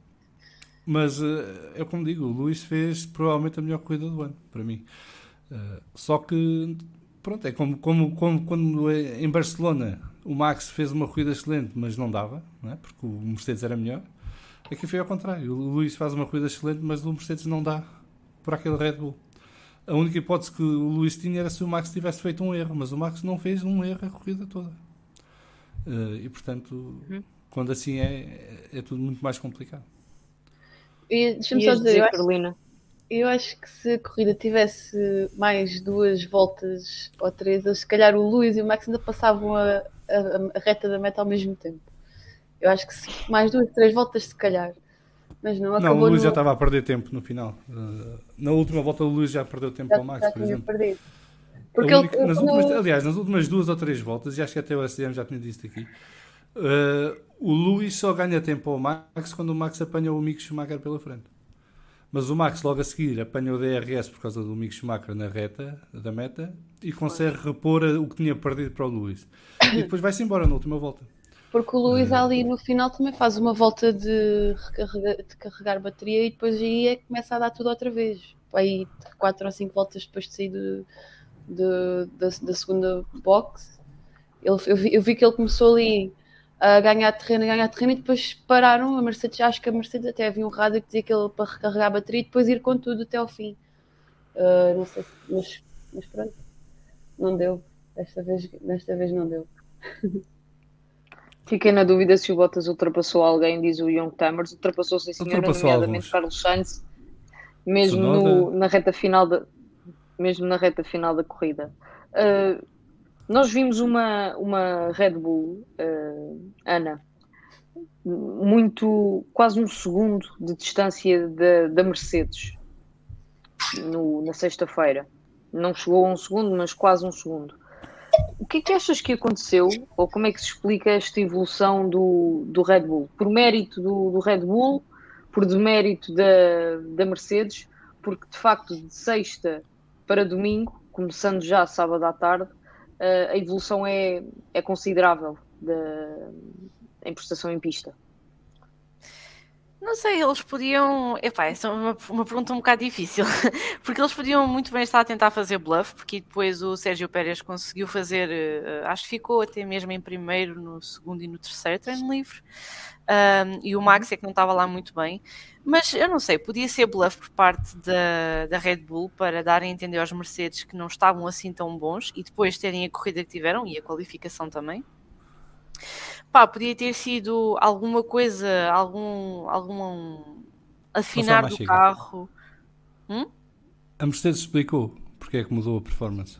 [SPEAKER 4] mas uh, é como digo, o Luís fez provavelmente a melhor corrida do ano, para mim. Uh, só que, pronto, é como, como, como quando em Barcelona o Max fez uma corrida excelente, mas não dava, não é? porque o Mercedes era melhor. Aqui foi ao contrário. O Luís faz uma corrida excelente, mas o Mercedes não dá por aquele Red Bull. A única hipótese que o Luís tinha era se o Max tivesse feito um erro, mas o Max não fez um erro a corrida toda. Uh, e portanto, uhum. Quando assim é, é tudo muito mais complicado.
[SPEAKER 2] Deixa-me só dizer, dizer eu, Carolina. Acho, eu acho que se a corrida tivesse mais duas voltas ou três, se calhar o Luís e o Max ainda passavam a, a, a, reta da meta ao mesmo tempo. Eu acho que se mais duas, três voltas, se calhar. Mas não
[SPEAKER 4] Não,
[SPEAKER 2] acabou
[SPEAKER 4] o Luís
[SPEAKER 2] no...
[SPEAKER 4] já estava a perder tempo no final. Uh, na última volta, o Luís já perdeu tempo
[SPEAKER 2] já,
[SPEAKER 4] ao Max,
[SPEAKER 2] já
[SPEAKER 4] por exemplo.
[SPEAKER 2] perdido. Porque ele,
[SPEAKER 4] única- nas
[SPEAKER 2] ele-
[SPEAKER 4] últimas, aliás, nas últimas duas ou três voltas, e acho que até o SDM já tinha dito aqui, uh, o Luís só ganha tempo ao Max quando o Max apanha o Mick Schumacher pela frente. Mas o Max logo a seguir apanha o DRS por causa do Mick Schumacher na reta da meta e consegue repor o que tinha perdido para o Luís. E depois vai-se embora na última volta.
[SPEAKER 2] porque o Luís ali no final também faz uma volta de, recarrega- de carregar bateria e depois aí é que começa a dar tudo outra vez. Aí quatro ou cinco voltas depois de sair de, de- da, da segunda box. Ele, eu, vi, eu vi que ele começou ali a ganhar terreno, a ganhar terreno e depois pararam. A Mercedes, acho que a Mercedes até havia um rádio que dizia que ele para recarregar a bateria e depois ir com tudo até ao fim. Ah, não sei, se- mas, mas pronto, não deu. Desta vez, desta vez não deu.
[SPEAKER 1] Fiquei na dúvida se o Bottas ultrapassou alguém, diz o Young Timers. Ultrapassou, sim,
[SPEAKER 4] Ultrapassou
[SPEAKER 1] nomeadamente
[SPEAKER 4] alguns.
[SPEAKER 1] Carlos Sainz, mesmo no- na reta final da, mesmo na reta final da corrida. Uh, nós vimos uma, uma Red Bull, uh, Ana, muito, quase um segundo de distância da, da Mercedes no- na sexta-feira. Não chegou a um segundo, mas quase um segundo. O que é que achas que aconteceu, ou como é que se explica esta evolução do, do Red Bull? Por mérito do, do Red Bull, por demérito da, da Mercedes, porque de facto de sexta para domingo, começando já sábado à tarde, a evolução é, é considerável da, em prestação em pista.
[SPEAKER 3] Não sei, eles podiam. Epá, essa é uma, uma pergunta um bocado difícil. Porque eles podiam muito bem estar a tentar fazer bluff, porque depois o Sérgio Pérez conseguiu fazer. eh, acho que ficou até mesmo em primeiro, no segundo e no terceiro treino livre. Ahm, e o Max é que não estava lá muito bem. Mas eu não sei, podia ser bluff por parte da, da Red Bull para darem a entender aos Mercedes que não estavam assim tão bons e depois terem a corrida que tiveram e a qualificação também. Pá, podia ter sido alguma coisa, algum, algum afinar do carro.
[SPEAKER 4] A Mercedes explicou porque é que mudou a performance.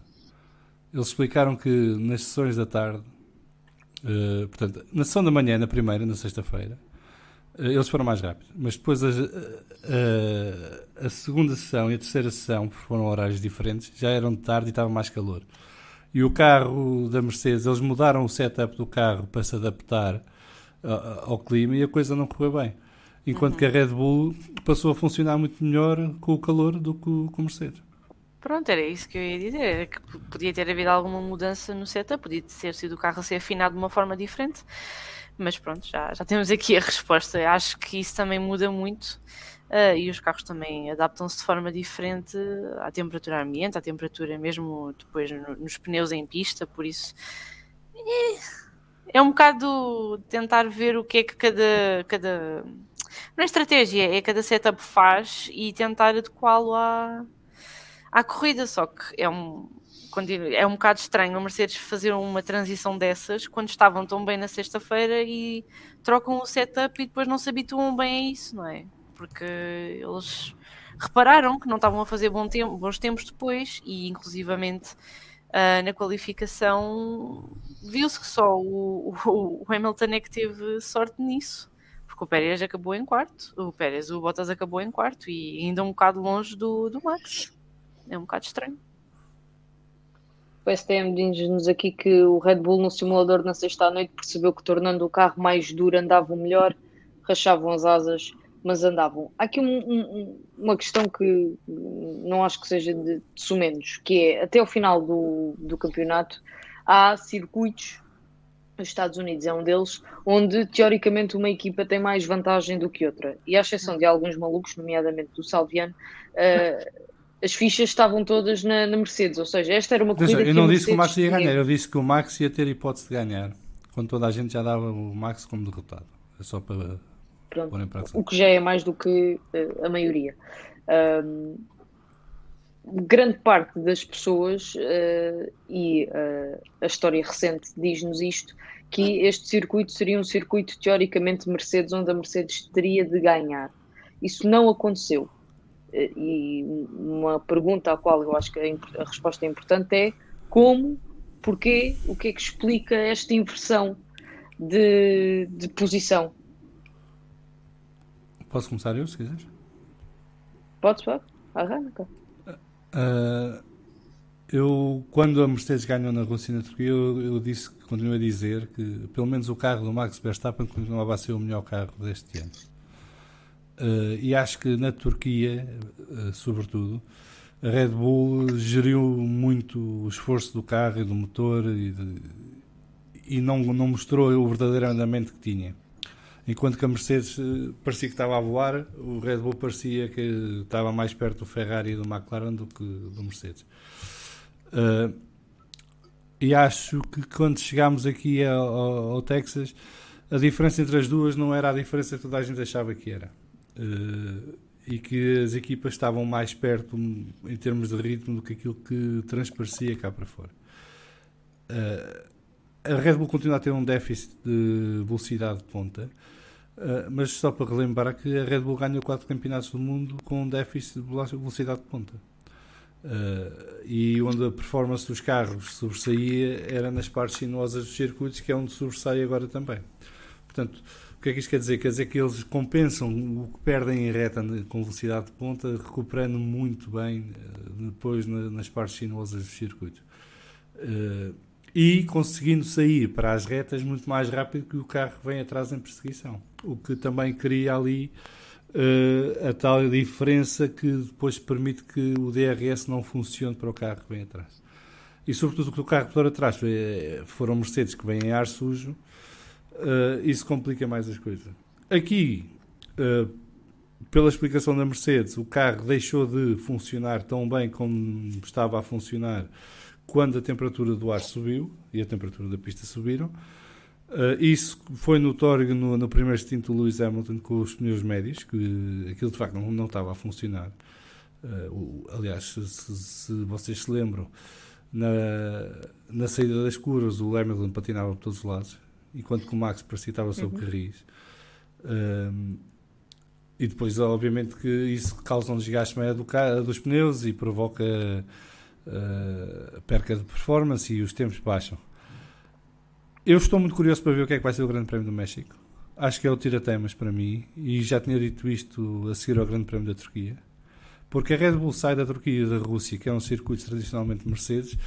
[SPEAKER 4] Eles explicaram que nas sessões da tarde, eh, portanto, na sessão da manhã, na primeira, na sexta-feira, eh, eles foram mais rápidos. Mas depois a, a- a segunda sessão e a terceira sessão, porque foram horários diferentes, já eram de tarde e estava mais calor. E o carro da Mercedes, eles mudaram o setup do carro para se adaptar a- ao clima e a coisa não correu bem. Enquanto que a Red Bull passou a funcionar muito melhor com o calor do que com o Mercedes.
[SPEAKER 3] Pronto, era isso que eu ia dizer. Era que podia ter havido alguma mudança no setup, podia ter sido o carro a ser afinado de uma forma diferente. Mas pronto, já, já temos aqui a resposta. Acho que isso também muda muito. Ah, e os carros também adaptam-se de forma diferente à temperatura ambiente, à temperatura mesmo depois no- nos pneus em pista, por isso é, é um bocado tentar ver o que é que cada, cada não é estratégia, é cada setup faz e tentar adequá-lo à, à corrida, só que é um, é um bocado estranho a Mercedes fazer uma transição dessas quando estavam tão bem na sexta-feira e trocam o setup e depois não se habituam bem a isso, não é? Porque eles repararam que não estavam a fazer bom tempo, bons tempos depois e inclusivamente ah, na qualificação viu-se que só o, o- Hamilton é que teve sorte nisso porque o Pérez acabou em quarto, o Pérez, o Bottas acabou em quarto e ainda um bocado longe do, do Max. É um bocado estranho.
[SPEAKER 1] O STM diz-nos aqui que o Red Bull no simulador na sexta à noite percebeu que tornando o carro mais duro andavam melhor, rachavam as asas, mas andavam. Há aqui um- um- uma questão que não acho que seja de, de sumenos, que é até o final do, do campeonato há circuitos, os Estados Unidos é um deles, onde teoricamente uma equipa tem mais vantagem do que outra. E à exceção de alguns malucos, nomeadamente do Salviano, eh, as fichas estavam todas na, na Mercedes, ou seja, esta era uma corrida que
[SPEAKER 4] eu não disse que o Max ia
[SPEAKER 1] tinha.
[SPEAKER 4] ganhar, eu disse que o Max ia ter hipótese de ganhar. Quando toda a gente já dava o Max como derrotado. É só para
[SPEAKER 1] Pronto. o que já é mais do que eh, a maioria. Ahm, grande parte das pessoas, eh, e eh, a história recente diz-nos isto, que este circuito seria um circuito teoricamente Mercedes, onde a Mercedes teria de ganhar. Isso não aconteceu. Eh, E uma pergunta à qual eu acho que a, a resposta é importante é como, porquê, o que é que explica esta inversão de, de posição?
[SPEAKER 4] Posso começar eu, se quiseres?
[SPEAKER 1] Podes, pode. Arranca.
[SPEAKER 4] Uh, eu, quando a Mercedes ganhou na Rússia e na Turquia, eu, eu disse, continuo a dizer que pelo menos o carro do Max Verstappen continuava a ser o melhor carro deste ano. Uh, e acho que na Turquia, uh, sobretudo, a Red Bull geriu muito o esforço do carro e do motor e, de, e não, não mostrou o verdadeiro andamento que tinha. Enquanto que a Mercedes uh, parecia que estava a voar, o Red Bull parecia que estava mais perto do Ferrari e do McLaren do que do Mercedes. Uh, e acho que quando chegámos aqui ao, ao, Texas, a diferença entre as duas não era a diferença que toda a gente achava que era. Uh, e que as equipas estavam mais perto em termos de ritmo do que aquilo que transparecia cá para fora. Uh, a Red Bull continua a ter um déficit de velocidade de ponta, uh, mas só para relembrar que a Red Bull ganhou quatro campeonatos do mundo com um déficit de velocidade de ponta. Uh, e onde a performance dos carros sobressaía era nas partes sinuosas dos circuitos, que é onde sobressai agora também. Portanto, o que é que isto quer dizer? Quer dizer que eles compensam o que perdem em reta com velocidade de ponta, recuperando muito bem uh, depois na, nas partes sinuosas dos circuitos. Uh, e conseguindo sair para as retas muito mais rápido que o carro que vem atrás em perseguição. O que também cria ali uh, a tal diferença que depois permite que o DRS não funcione para o carro que vem atrás. E sobretudo que o carro por atrás eh, foram Mercedes que vêm em ar sujo, uh, isso complica mais as coisas. Aqui, uh, pela explicação da Mercedes, o carro deixou de funcionar tão bem como estava a funcionar quando a temperatura do ar subiu e a temperatura da pista subiram. Uh, isso foi notório no, no primeiro stint do Lewis Hamilton com os pneus médios, que aquilo de facto não, não estava a funcionar. Uh, o, aliás, se, se, vocês se lembram, na, na saída das curvas o Hamilton patinava por todos os lados, enquanto que o Max parecia estava sob uhum. carris. Uh, e depois, obviamente, que isso causa um desgaste maior do, dos pneus e provoca perca de performance e os tempos baixam. Eu estou muito curioso para ver o que é que vai ser o Grande Prémio do México. Acho que é o tira-temas para mim e já tinha dito isto a seguir ao Grande Prémio da Turquia. Porque a Red Bull sai da Turquia e da Rússia, que é um circuito tradicionalmente Mercedes,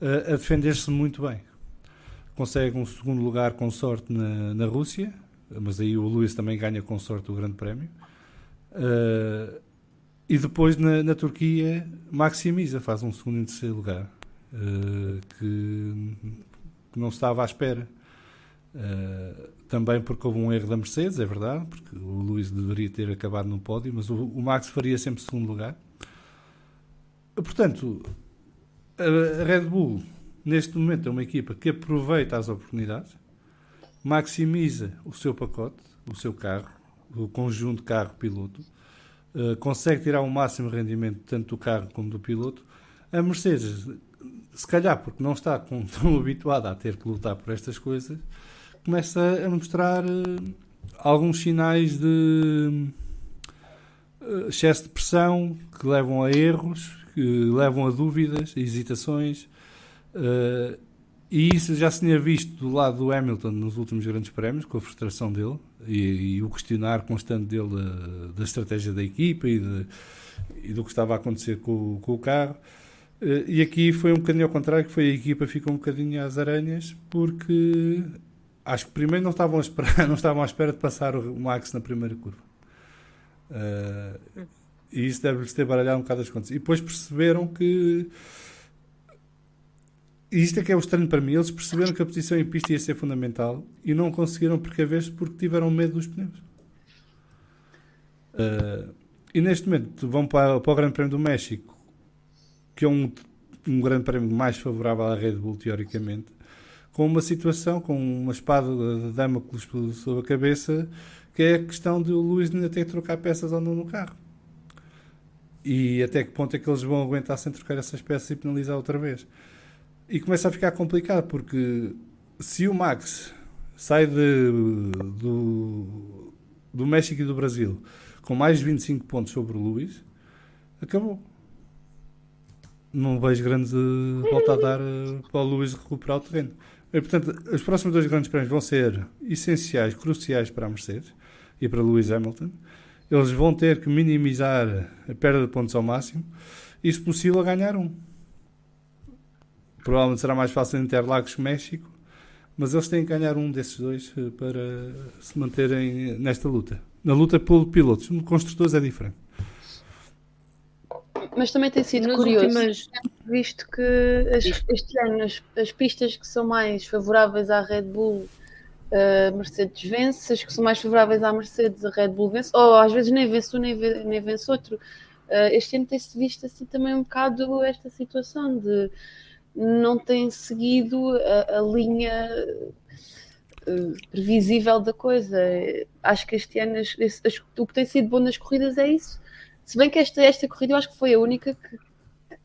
[SPEAKER 4] a defender-se muito bem. Consegue um segundo lugar com sorte na, na Rússia, mas aí o Lewis também ganha com sorte o Grande Prémio. Uh, e depois na, na, Turquia maximiza, faz um segundo e terceiro lugar. Uh, que que não estava à espera. Uh, também porque houve um erro da Mercedes, é verdade, porque o Luís deveria ter acabado no pódio, mas o, o Max faria sempre segundo lugar. Portanto, a, a Red Bull, neste momento, é uma equipa que aproveita as oportunidades, maximiza o seu pacote, o seu carro, o conjunto carro-piloto, uh, consegue tirar o máximo rendimento tanto do carro como do piloto. A Mercedes se calhar porque não está tão habituada a ter que lutar por estas coisas, começa a mostrar uh, alguns sinais de uh, excesso de pressão que levam a erros, que levam a dúvidas, a hesitações. Uh, e isso já se tinha visto do lado do Hamilton nos últimos grandes prémios, com a frustração dele e, e o questionar constante dele da, da estratégia da equipa e, de, e, do que estava a acontecer com, com o carro. Eh, e aqui foi um bocadinho ao contrário, que foi a equipa ficou um bocadinho às aranhas, porque acho que primeiro não estavam a esperar, não estavam à espera de passar o Max na primeira curva. Uh, e isso deve-lhes ter baralhado um bocado as contas. E depois perceberam que. E isto é que é o estranho para mim. Eles perceberam que a posição em pista ia ser fundamental e não conseguiram precaver-se porque tiveram medo dos pneus. Uh, e neste momento vão para, para o Grande Prémio do México que é um, um grande prémio mais favorável à Red Bull, teoricamente, com uma situação, com uma espada de Damocles sobre a cabeça, que é a questão de o ainda ter que trocar peças ou não no carro. E até que ponto é que eles vão aguentar sem trocar essas peças e penalizar outra vez. E começa a ficar complicado, porque se o Max sai de, do, do México e do Brasil com mais de 25 pontos sobre o Luís, acabou não vejo grande volta a dar uh, para o Luís recuperar o terreno. E, portanto, os próximos dois grandes prémios vão ser essenciais, cruciais para a Mercedes e para Lewis Hamilton. eles vão ter que minimizar a perda de pontos ao máximo e, se possível, ganhar um. Provavelmente será mais fácil Interlagos que México, mas eles têm que ganhar um desses dois eh, para se manterem nesta luta. Na luta por pilotos, construtores é diferente.
[SPEAKER 2] Mas também tem sido curioso,
[SPEAKER 1] últimas-
[SPEAKER 2] visto que as- este ano as, as pistas que são mais favoráveis à Red Bull, a Mercedes vence, as que são mais favoráveis à Mercedes, a Red Bull vence, ou às vezes nem vence um nem, nem vence outro. Uh, este ano tem-se visto assim também um bocado esta situação de não tem seguido a, a linha uh, previsível da coisa. Acho que este ano as- as- as- o que tem sido bom nas corridas é isso. Se bem que esta, esta corrida eu acho que foi a única que,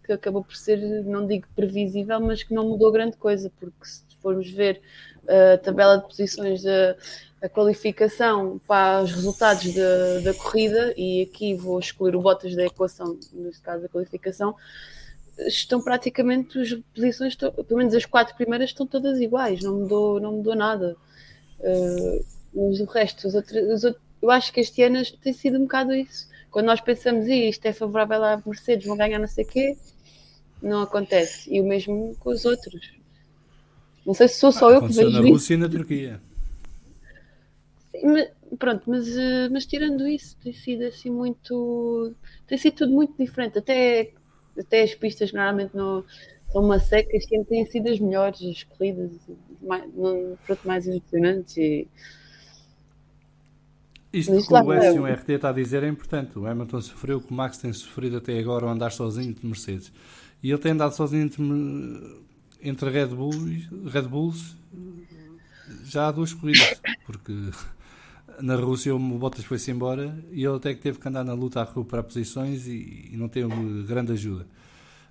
[SPEAKER 2] que acabou por ser, não digo previsível, mas que não mudou grande coisa, porque se formos ver uh, a tabela de posições da a qualificação para os resultados da, da corrida, e aqui vou excluir o Bottas da equação, neste caso da qualificação, estão praticamente as posições, pelo menos as quatro primeiras estão todas iguais, não mudou, não mudou nada. Uh, mas o resto, os outros, os outros- eu acho que este ano tem sido um bocado isso. Quando nós pensamos, "Ih, isto é favorável à Mercedes, vão ganhar não sei o quê, não acontece. E o mesmo com os outros. Não sei se sou só eu que vejo
[SPEAKER 4] na
[SPEAKER 2] isso.
[SPEAKER 4] Rússia e na Turquia.
[SPEAKER 2] Sim, mas- pronto, mas, eh, mas tirando isso, tem sido assim muito. Tem sido tudo muito diferente. Até, até as pistas normalmente não são uma seca, este ano têm sido as melhores, as corridas mais, não, pronto, mais emocionantes. E,
[SPEAKER 4] Isto que o
[SPEAKER 2] está.
[SPEAKER 4] S e o RT está a dizer é importante. O Hamilton sofreu o que o Max tem sofrido até agora ao andar sozinho de Mercedes. E ele tem andado sozinho entre, entre Red, Bulls, Red Bulls já há duas corridas. Porque na Rússia o Bottas foi-se embora e ele até que teve que andar na luta a recuperar posições e, e não teve grande ajuda.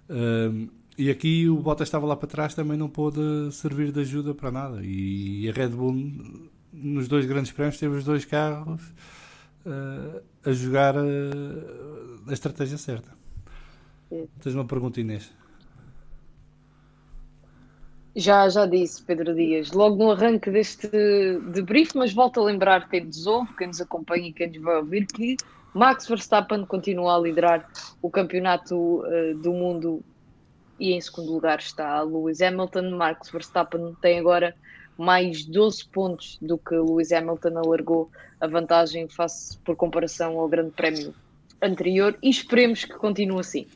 [SPEAKER 4] Um, e aqui o Bottas estava lá para trás também não pôde servir de ajuda para nada. E a Red Bull nos dois grandes prémios teve os dois carros uh, a jogar uh, a estratégia certa. Tens uma pergunta, Inês?
[SPEAKER 1] Já, já disse, Pedro Dias, logo no arranque deste debrief, mas volto a lembrar quem nos ouve, quem nos acompanha e quem nos vai ouvir, que Max Verstappen continua a liderar o campeonato uh, do mundo e em segundo lugar está Lewis Hamilton. Max Verstappen tem agora mais 12 pontos do que Lewis Hamilton alargou a vantagem face por comparação ao grande prémio anterior e esperemos que continue assim.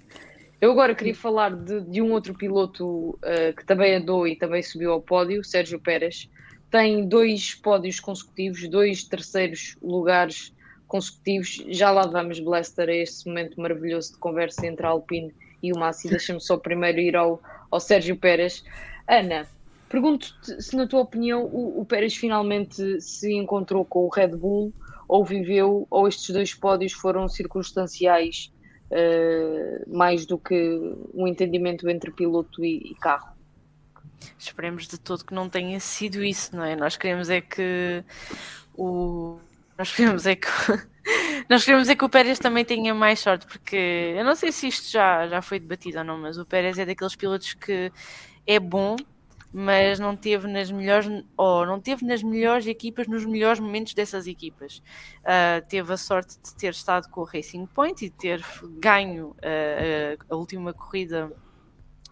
[SPEAKER 1] Eu agora queria falar de, de um outro piloto uh, que também andou e também subiu ao pódio, Sérgio Pérez. Tem dois pódios consecutivos, dois terceiros lugares consecutivos. Já lá vamos, Blaster, a este momento maravilhoso de conversa entre a Alpine e o Massi. Deixa-me só primeiro ir ao, ao Sérgio Pérez. Ana, pergunto-te se, na tua opinião, o, o Pérez finalmente se encontrou com o Red Bull ou viveu, ou estes dois pódios foram circunstanciais uh, mais do que um entendimento entre piloto e, e carro?
[SPEAKER 3] Esperemos de todo que não tenha sido isso, não é? Nós queremos é que o. Nós queremos é que. Nós queremos é que o Pérez também tenha mais sorte, porque eu não sei se isto já, já foi debatido ou não, mas o Pérez é daqueles pilotos que é bom, mas não teve nas melhores ou não teve nas melhores equipas nos melhores momentos dessas equipas. Uh, teve a sorte de ter estado com o Racing Point e ter ganho uh, a última corrida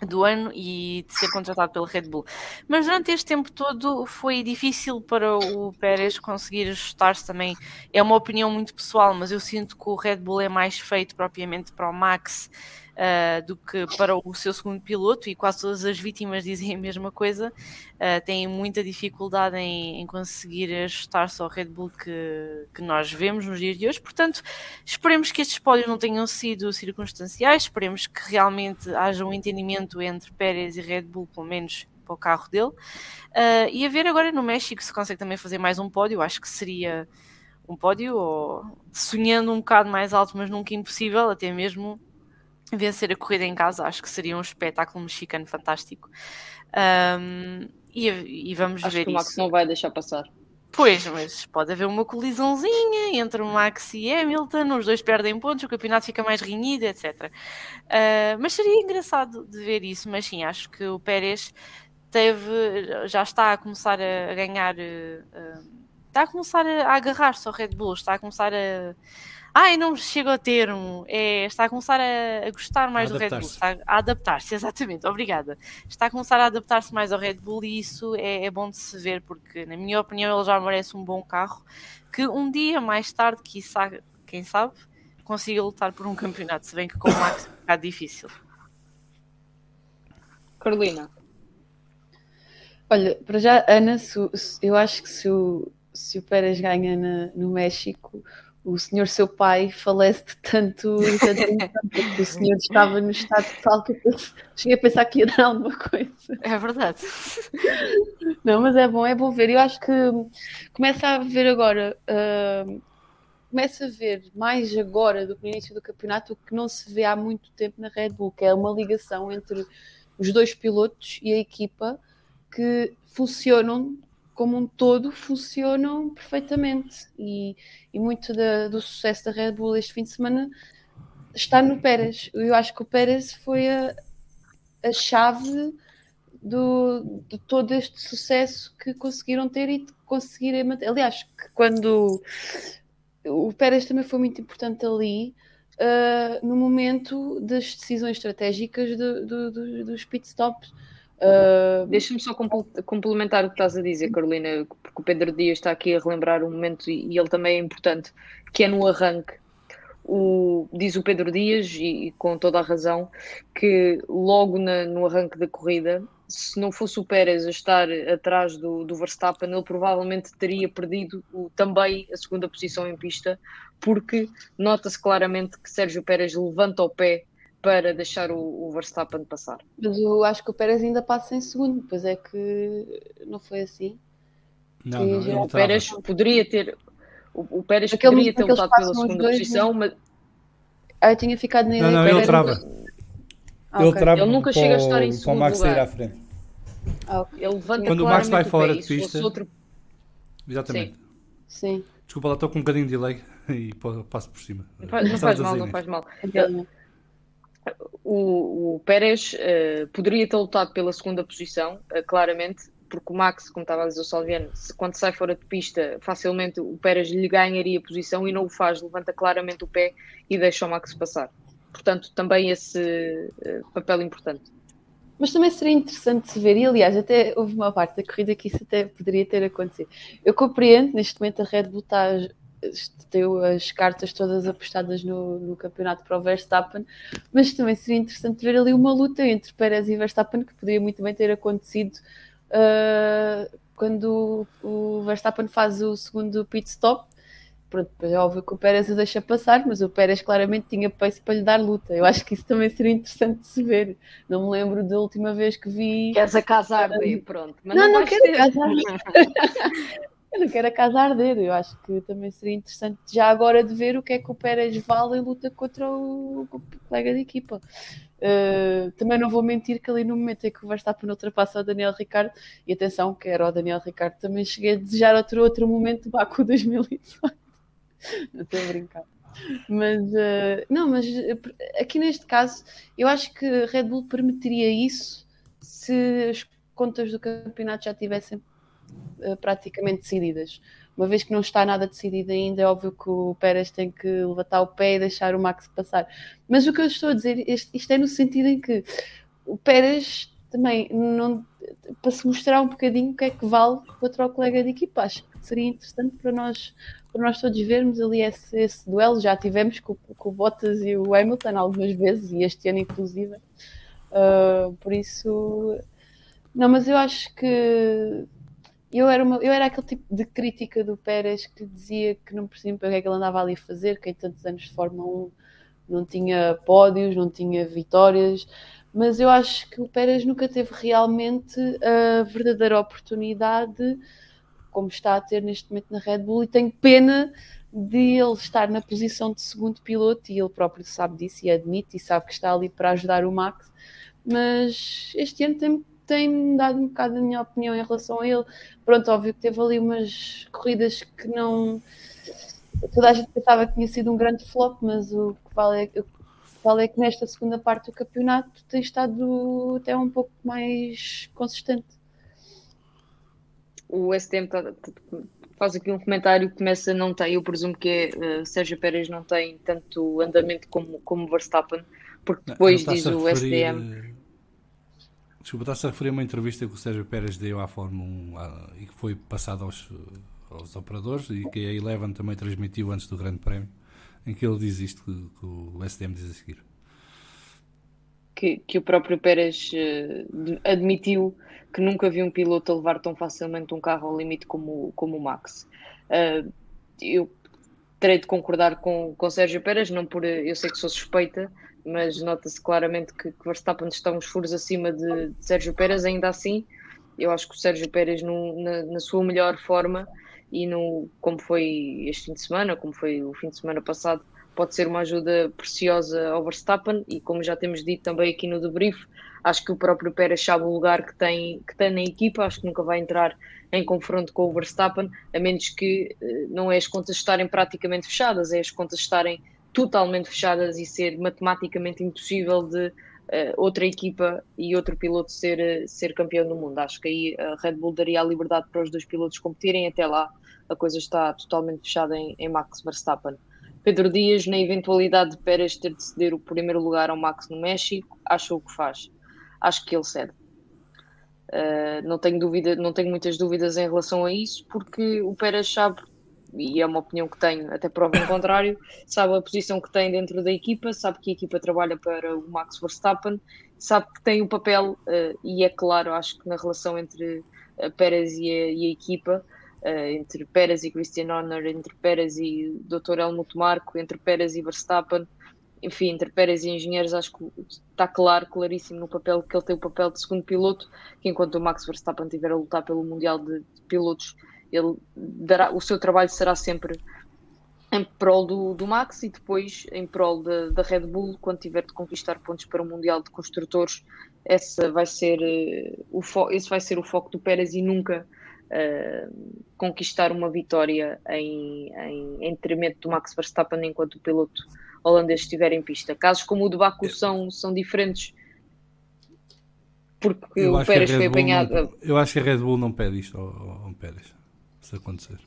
[SPEAKER 3] do ano e de ser contratado pelo Red Bull. Mas durante este tempo todo foi difícil para o Pérez conseguir ajustar-se também. É uma opinião muito pessoal, mas eu sinto que o Red Bull é mais feito propriamente para o Max uh, do que para o seu segundo piloto e quase todas as vítimas dizem a mesma coisa. Uh, têm muita dificuldade em, em conseguir ajustar-se ao Red Bull que, que nós vemos nos dias de hoje. Portanto, esperemos que estes pódios não tenham sido circunstanciais, esperemos que realmente haja um entendimento entre Pérez e Red Bull, pelo menos para o carro dele. Uh, e a ver agora no México se consegue também fazer mais um pódio, acho que seria um pódio, ou sonhando um bocado mais alto, mas nunca impossível, até mesmo vencer a corrida em casa, acho que seria um espetáculo mexicano fantástico. Um, e, e, vamos
[SPEAKER 1] acho
[SPEAKER 3] ver
[SPEAKER 1] que o Max
[SPEAKER 3] isso.
[SPEAKER 1] não vai deixar passar.
[SPEAKER 3] Pois, mas pode haver uma colisãozinha entre o Max e Hamilton, os dois perdem pontos, o campeonato fica mais renhido, etc. Uh, mas seria engraçado de ver isso, mas sim, acho que o Pérez teve, já está a começar a, ganhar, uh, está a começar a, agarrar-se ao Red Bull, está a começar a, Ai, não chego a termo. É, está a começar a, a gostar mais
[SPEAKER 4] A
[SPEAKER 3] do Red Bull. Está a adaptar-se, exatamente. Obrigada. Está a começar a adaptar-se mais ao Red Bull e isso é, é bom de se ver, porque, na minha opinião, ele já merece um bom carro que um dia mais tarde, quiçá, quem sabe, consiga lutar por um campeonato. Se bem que com o Max é um bocado difícil.
[SPEAKER 1] Carolina,
[SPEAKER 2] Olha, para já, Ana, se se- eu acho que se o, se o Pérez ganha na- no México, o senhor seu pai falece de tanto, de tanto porque o senhor estava no estado tal que eu cheguei a pensar que ia dar alguma coisa.
[SPEAKER 3] É verdade.
[SPEAKER 2] Não, mas é bom, é bom ver. Eu acho que começa a ver agora, uh, começa a ver mais agora do que no início do campeonato o que não se vê há muito tempo na Red Bull, que é uma ligação entre os dois pilotos e a equipa que funcionam como um todo, funcionam perfeitamente. E, e muito da- do sucesso da Red Bull este fim de semana está no Pérez. Eu acho que o Pérez foi a, a chave do, de todo este sucesso que conseguiram ter e conseguirem manter. Aliás, quando o Pérez também foi muito importante ali uh, no momento das decisões estratégicas do- do- do- dos pitstops. Uh,
[SPEAKER 1] deixa-me só compl- complementar o que estás a dizer, Carolina, porque o Pedro Dias está aqui a relembrar um momento e ele também é importante, que é no arranque. O, diz o Pedro Dias, e, e com toda a razão, que logo na- no arranque da corrida, se não fosse o Pérez a estar atrás do, do Verstappen, ele provavelmente teria perdido o- também a segunda posição em pista, porque nota-se claramente que Sérgio Pérez levanta o pé para deixar o, o Verstappen passar.
[SPEAKER 2] mas eu acho que o Pérez ainda passa em segundo, pois é que não foi assim.
[SPEAKER 4] Não, não,
[SPEAKER 2] o.
[SPEAKER 1] Pérez poderia ter. O, o Pérez
[SPEAKER 2] Aquele
[SPEAKER 1] poderia ter lutado pela segunda
[SPEAKER 2] dois,
[SPEAKER 1] posição, mas
[SPEAKER 2] Ah, eu tinha ficado na
[SPEAKER 4] Não,
[SPEAKER 2] ideia
[SPEAKER 4] não,
[SPEAKER 2] que o
[SPEAKER 4] ele trava.
[SPEAKER 2] nunca- Ah,
[SPEAKER 4] Ele trava
[SPEAKER 1] Ele nunca chega a
[SPEAKER 4] o-
[SPEAKER 1] estar em
[SPEAKER 4] para o
[SPEAKER 1] segundo
[SPEAKER 4] Max sair
[SPEAKER 1] lugar.
[SPEAKER 4] à frente.
[SPEAKER 2] Ah, ok.
[SPEAKER 1] ele levanta
[SPEAKER 4] Quando o Max vai fora de pista-
[SPEAKER 1] outro-
[SPEAKER 4] Exatamente.
[SPEAKER 2] Sim,
[SPEAKER 4] Desculpa, lá estou com um bocadinho de delay e pa- passo por cima.
[SPEAKER 1] Não faz, não
[SPEAKER 4] Estavas
[SPEAKER 1] faz
[SPEAKER 4] a
[SPEAKER 1] mal, não faz mal.
[SPEAKER 2] realmente.
[SPEAKER 1] O, o Pérez eh, poderia ter lutado pela segunda posição, eh, claramente, porque o Max, como estava a dizer o Salviano, se, quando sai fora de pista, facilmente o Pérez lhe ganharia posição e não o faz, levanta claramente o pé e deixa o Max passar. Portanto, também esse eh, papel importante.
[SPEAKER 2] Mas também seria interessante se ver, e aliás, até houve uma parte da corrida que isso até poderia ter acontecido. Eu compreendo, neste momento a Red Bull está, tem as cartas todas apostadas no, no campeonato para o Verstappen, mas também seria interessante ver ali uma luta entre Pérez e Verstappen, que poderia muito bem ter acontecido ah, quando o Verstappen faz o segundo pit stop. Pronto, é óbvio que o Pérez o deixa passar, mas o Pérez claramente tinha pace para lhe dar luta. Eu acho que isso também seria interessante de se ver. Não me lembro da última vez que vi.
[SPEAKER 1] Queres a casa arder, pronto. Mas
[SPEAKER 2] Não,
[SPEAKER 1] não,
[SPEAKER 2] não quero
[SPEAKER 1] ter.
[SPEAKER 2] a casa arder. Eu não quero a casa arder. Eu acho que também seria interessante já agora de ver o que é que o Pérez vale em luta contra o, o colega de equipa. Uh, também não vou mentir que ali no momento em que o Verstappen ultrapassa o Daniel Ricciardo, e atenção que era o Daniel Ricciardo, também cheguei a desejar outro, outro momento do Baku 2018. Não estou a brincar. Mas, uh, não, mas uh, aqui neste caso, eu acho que Red Bull permitiria isso se as contas do campeonato já tivessem praticamente decididas. Uma vez que não está nada decidido ainda, é óbvio que o Pérez tem que levantar o pé e deixar o Max passar. Mas o que eu estou a dizer, isto, isto é no sentido em que o Pérez também, não, para se mostrar um bocadinho o que é que vale contra o colega de equipa, acho que seria interessante para nós, para nós todos vermos ali esse, esse duelo. Já tivemos com, com o Bottas e o Hamilton algumas vezes, e este ano inclusive. Uh, por isso, não, mas eu acho que eu era, uma, eu era aquele tipo de crítica do Pérez que dizia que não percebia para que é que ele andava ali a fazer, que em tantos anos de Fórmula 1 não tinha pódios, não tinha vitórias, mas eu acho que o Pérez nunca teve realmente a verdadeira oportunidade, como está a ter neste momento na Red Bull, e tenho pena de ele estar na posição de segundo piloto, e ele próprio sabe disso e admite, e sabe que está ali para ajudar o Max, mas este ano tem tem-me dado um bocado a minha opinião em relação a ele. Pronto, óbvio que teve ali umas corridas que não. Toda a gente pensava que tinha sido um grande flop, mas o que vale é, que, vale é que nesta segunda parte do campeonato tem estado até um pouco mais consistente.
[SPEAKER 1] o STM tá, faz aqui um comentário que começa não tem, eu presumo que é uh, Sérgio Pérez não tem tanto andamento como, como Verstappen, porque depois diz o STM.
[SPEAKER 4] Desculpa, está-se a referir a uma entrevista que o Sérgio Pérez deu à Fórmula 1 à, e que foi passada aos, aos operadores e que a Eleven também transmitiu antes do Grande Prémio, em que ele diz isto que, que o STM diz a seguir.
[SPEAKER 1] Que, que o próprio Pérez uh, admitiu que nunca vi um piloto levar tão facilmente um carro ao limite como, como o Max. Uh, eu terei de concordar com, com Sérgio Pérez, não por eu sei que sou suspeita, mas nota-se claramente que, que Verstappen está uns furos acima de, de, Sérgio Pérez, ainda assim, eu acho que o Sérgio Pérez no, na, na, sua melhor forma e no, como foi este fim de semana, como foi o fim de semana passado, pode ser uma ajuda preciosa ao Verstappen. E como já temos dito também aqui no debrief, Acho que o próprio Pérez sabe o lugar que tem, que tem na equipa, acho que nunca vai entrar em confronto com o Verstappen, a menos que eh, não é as contas estarem praticamente fechadas, é as contas estarem totalmente fechadas e ser matematicamente impossível de uh, outra equipa e outro piloto ser, uh, ser campeão do mundo. Acho que aí a Red Bull daria a liberdade para os dois pilotos competirem, até lá a coisa está totalmente fechada em, em Max Verstappen. Pedro Dias, na eventualidade de Pérez ter de ceder o primeiro lugar ao Max no México, acha o que faz acho que ele cede. Uh, não tenho dúvida, não tenho muitas dúvidas em relação a isso, porque o Pérez sabe, e é uma opinião que tenho, até prova em contrário, sabe a posição que tem dentro da equipa, sabe que a equipa trabalha para o Max Verstappen, sabe que tem o papel, uh, e é claro, acho que na relação entre a Pérez e a, e a equipa, uh, entre Pérez e Christian Horner, entre Pérez e Dr. Helmut Marko, entre Pérez e Verstappen, enfim, entre Pérez e engenheiros, acho que está claro, claríssimo no papel que ele tem o papel de segundo piloto, que enquanto o Max Verstappen estiver a lutar pelo Mundial de, de Pilotos, ele dará, o seu trabalho será sempre em prol do, do Max e depois em prol da, Red Bull, quando tiver de conquistar pontos para o Mundial de Construtores, essa vai ser, uh, o esse vai ser o foco do Pérez e nunca uh, conquistar uma vitória em, em, em detrimento do Max Verstappen enquanto piloto holandês estiver em pista. Casos como o de Baku são, são diferentes porque eu o Pérez foi apanhado.
[SPEAKER 4] Não, eu acho que a Red Bull não pede isto ao, ao Pérez, se acontecer.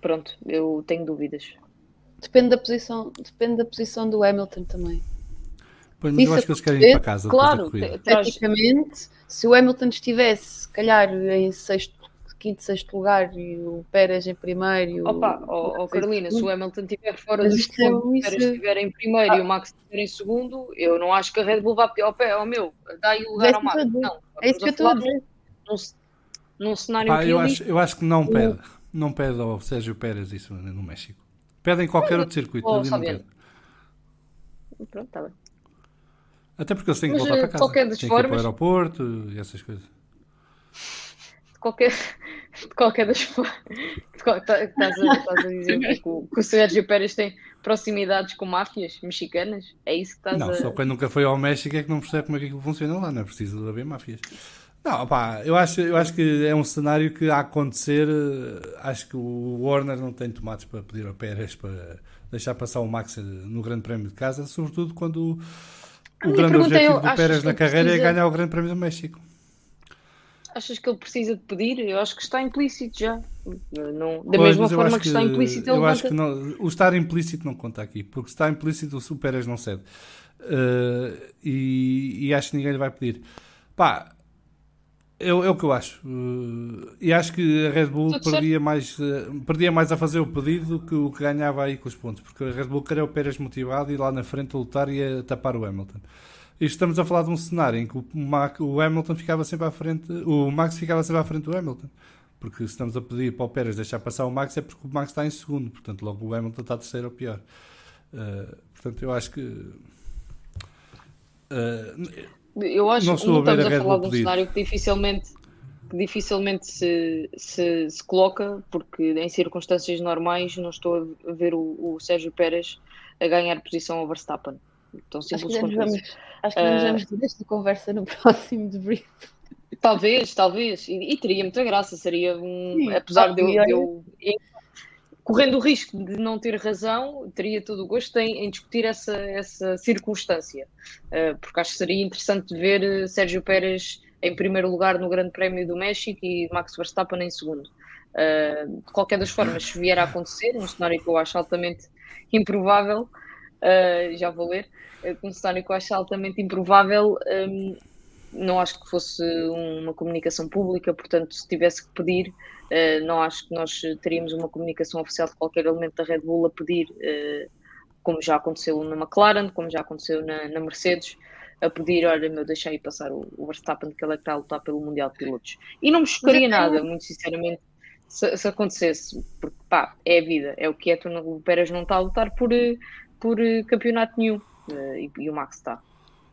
[SPEAKER 1] Pronto, eu tenho dúvidas.
[SPEAKER 2] Depende da posição, depende da posição do Hamilton também.
[SPEAKER 4] Pois, mas eu acho que eles querem ir para casa.
[SPEAKER 2] Claro, tecnicamente, se o Hamilton estivesse, se calhar, em sexto quinto, sexto lugar e o Pérez em primeiro. E o,
[SPEAKER 1] Opa, oh, oh, Carolina, se o Hamilton estiver fora do segundo, o Pérez estiver em primeiro ah. e o Max estiver em segundo, eu não acho que a Red Bull vá ao pé, ao meu, dá aí o lugar é ao Max. Não,
[SPEAKER 2] é isso que eu estou a dizer.
[SPEAKER 1] Num, num cenário
[SPEAKER 4] ah, eu, acho, eu acho que não pede. Não pede ao Sérgio Pérez isso no México. Pedem qualquer outro circuito, oh, ali não pede.
[SPEAKER 1] Pronto, está bem.
[SPEAKER 4] Até porque eles têm que voltar para casa. Têm que ir para o aeroporto e essas coisas
[SPEAKER 1] qualquer, de qualquer das formas. Estás a, estás a dizer que o, que o Sérgio Pérez tem proximidades com máfias mexicanas? É isso que estás
[SPEAKER 4] não,
[SPEAKER 1] a.
[SPEAKER 4] Não, só quem nunca foi ao México é que não percebe como é que aquilo funciona lá, não é preciso haver máfias. Não, pá, eu acho, eu acho que é um cenário que a acontecer. Eh, acho que o Warner não tem tomates para pedir ao Pérez para deixar passar o Max no Grande Prémio de casa, sobretudo quando o grande objetivo do Pérez na carreira é precisa... é ganhar o Grande Prémio do México.
[SPEAKER 1] Achas que ele precisa de pedir? Eu acho que está implícito já. Não, da pois, mesma forma que, que, está implícito, ele
[SPEAKER 4] Eu acho que não, o estar implícito não conta aqui, porque se está implícito, o Pérez não cede. Uh, e, e, acho que ninguém lhe vai pedir. Pá, é, é o que eu acho. Uh, e acho que a Red Bull perdia mais, uh, perdia mais a fazer o pedido do que o que ganhava aí com os pontos, porque a Red Bull queria o Pérez motivado e lá na frente a lutar e a tapar o Hamilton. E estamos a falar de um cenário em que o, Mac, o Hamilton ficava sempre à frente, o Max ficava sempre à frente do Hamilton. Porque se estamos a pedir para o Pérez deixar passar o Max é porque o Max está em segundo, portanto logo o Hamilton está terceiro ou pior. Uh, portanto, eu acho que. Uh,
[SPEAKER 1] eu acho que estamos a, a falar de um cenário que dificilmente, que dificilmente se, se, se, coloca, porque em circunstâncias normais não estou a ver o, o Sérgio Pérez a ganhar posição ao Verstappen. Tão simples
[SPEAKER 2] quanto vamos, isso. Acho que uh, vamos ter esta conversa no próximo debrief.
[SPEAKER 1] Talvez, talvez. E, e, teria muita graça. Seria um. Sim, apesar de eu, de eu, correndo o risco de não ter razão, teria todo o gosto em, em discutir essa, essa circunstância. Uh, porque acho que seria interessante ver eh, Sérgio Pérez em primeiro lugar no Grande Prémio do México e Max Verstappen em segundo. Uh, de qualquer das formas, se vier a acontecer, um cenário que eu acho altamente improvável, uh, já vou ler, um cenário que eu acho altamente improvável, um, não acho que fosse uma comunicação pública, portanto, se tivesse que pedir, uh, não acho que nós teríamos uma comunicação oficial de qualquer elemento da Red Bull a pedir, como já aconteceu na McLaren, como já aconteceu na, na Mercedes, a pedir, olha, meu, deixa aí passar o, o Verstappen, que ele é que está a lutar pelo Mundial de Pilotos. E não me chocaria nada, muito sinceramente, se, se, acontecesse, porque pá, é a vida, é o que é, tu não, o Pérez não está a lutar por, por campeonato nenhum, uh, e, e, o Max está.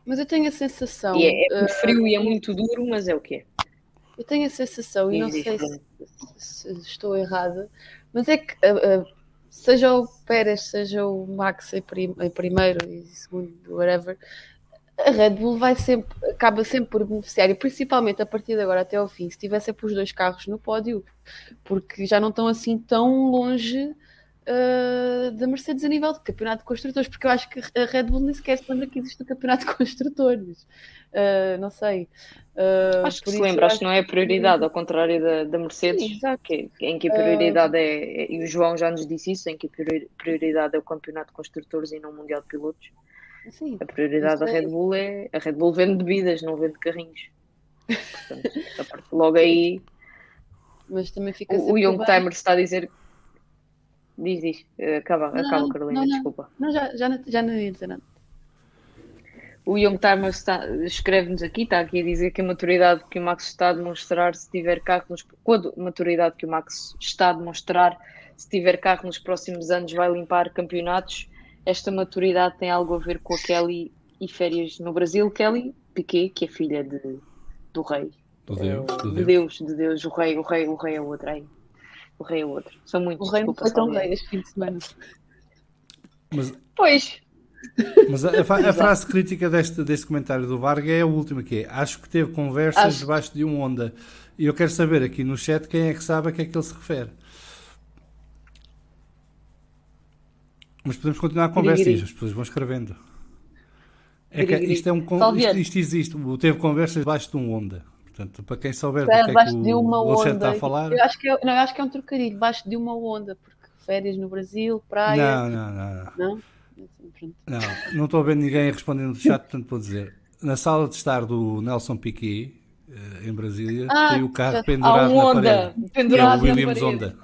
[SPEAKER 2] Mas eu tenho a sensação...
[SPEAKER 1] E é, é muito frio uh, e é muito duro, mas é o que é.
[SPEAKER 2] Eu tenho a sensação, e não sei se, se, estou errada, mas é que uh, seja o Pérez, seja o Max em, prim, em primeiro e segundo, whatever, a Red Bull vai sempre, acaba sempre por beneficiar, e principalmente a partir de agora até ao fim, se tivesse sempre os dois carros no pódio, porque já não estão assim tão longe uh, da Mercedes a nível de campeonato de construtores, porque eu acho que a Red Bull nem sequer se lembra que existe o campeonato de construtores. Uh, não sei.
[SPEAKER 1] Uh, acho que se lembra, acho que não é a prioridade, ao contrário da, da Mercedes, Sim, que, em que a prioridade é, é, e o João já nos disse isso, em que a prioridade é o campeonato de construtores e não o Mundial de Pilotos. Sim, a prioridade da Red Bull é. A Red Bull vende bebidas, não vende carrinhos. Portanto, logo aí.
[SPEAKER 2] Mas também fica
[SPEAKER 1] O, o Young Timer está a dizer. Diz, diz. Acaba, não, acaba Carolina, não, não. desculpa.
[SPEAKER 2] Não, já, já, não, já não ia dizer nada.
[SPEAKER 1] O Young Timer escreve-nos aqui, está aqui a dizer que a maturidade que o Max está a demonstrar se tiver carro nos. Quando a maturidade que o Max está a demonstrar se tiver carro nos próximos anos vai limpar campeonatos esta maturidade tem algo a ver com a Kelly e férias no Brasil. Kelly Piquet, que é filha de, do rei.
[SPEAKER 4] Do Deus,
[SPEAKER 1] do de Deus. de Deus, o rei, o rei, o rei é outro aí. O rei é outro. São muitos.
[SPEAKER 2] O rei não foi tão rei este fim de semana.
[SPEAKER 1] Mas, pois.
[SPEAKER 4] Mas a, a, a frase crítica deste, deste comentário do Varga é a última, que é acho que teve conversas acho... debaixo de um onda. E eu quero saber aqui no chat quem é que sabe a que é que ele se refere. Mas podemos continuar a conversa e as pessoas vão escrevendo. É que isto, é um, isto, isto existe. Teve conversas debaixo de um onda. Portanto, para quem souber do que é que o, o Alexandre está a falar.
[SPEAKER 2] Eu acho que é, não, acho que é um trocadilho, debaixo de uma onda, porque férias no Brasil, praia.
[SPEAKER 4] Não, não, não. Não, não, não estou a ver ninguém respondendo no chat, portanto vou dizer. Na sala de estar do Nelson Piquet, eh, em Brasília, ah, tem o carro pendurado um na parede. Pendurado é o Williams Honda,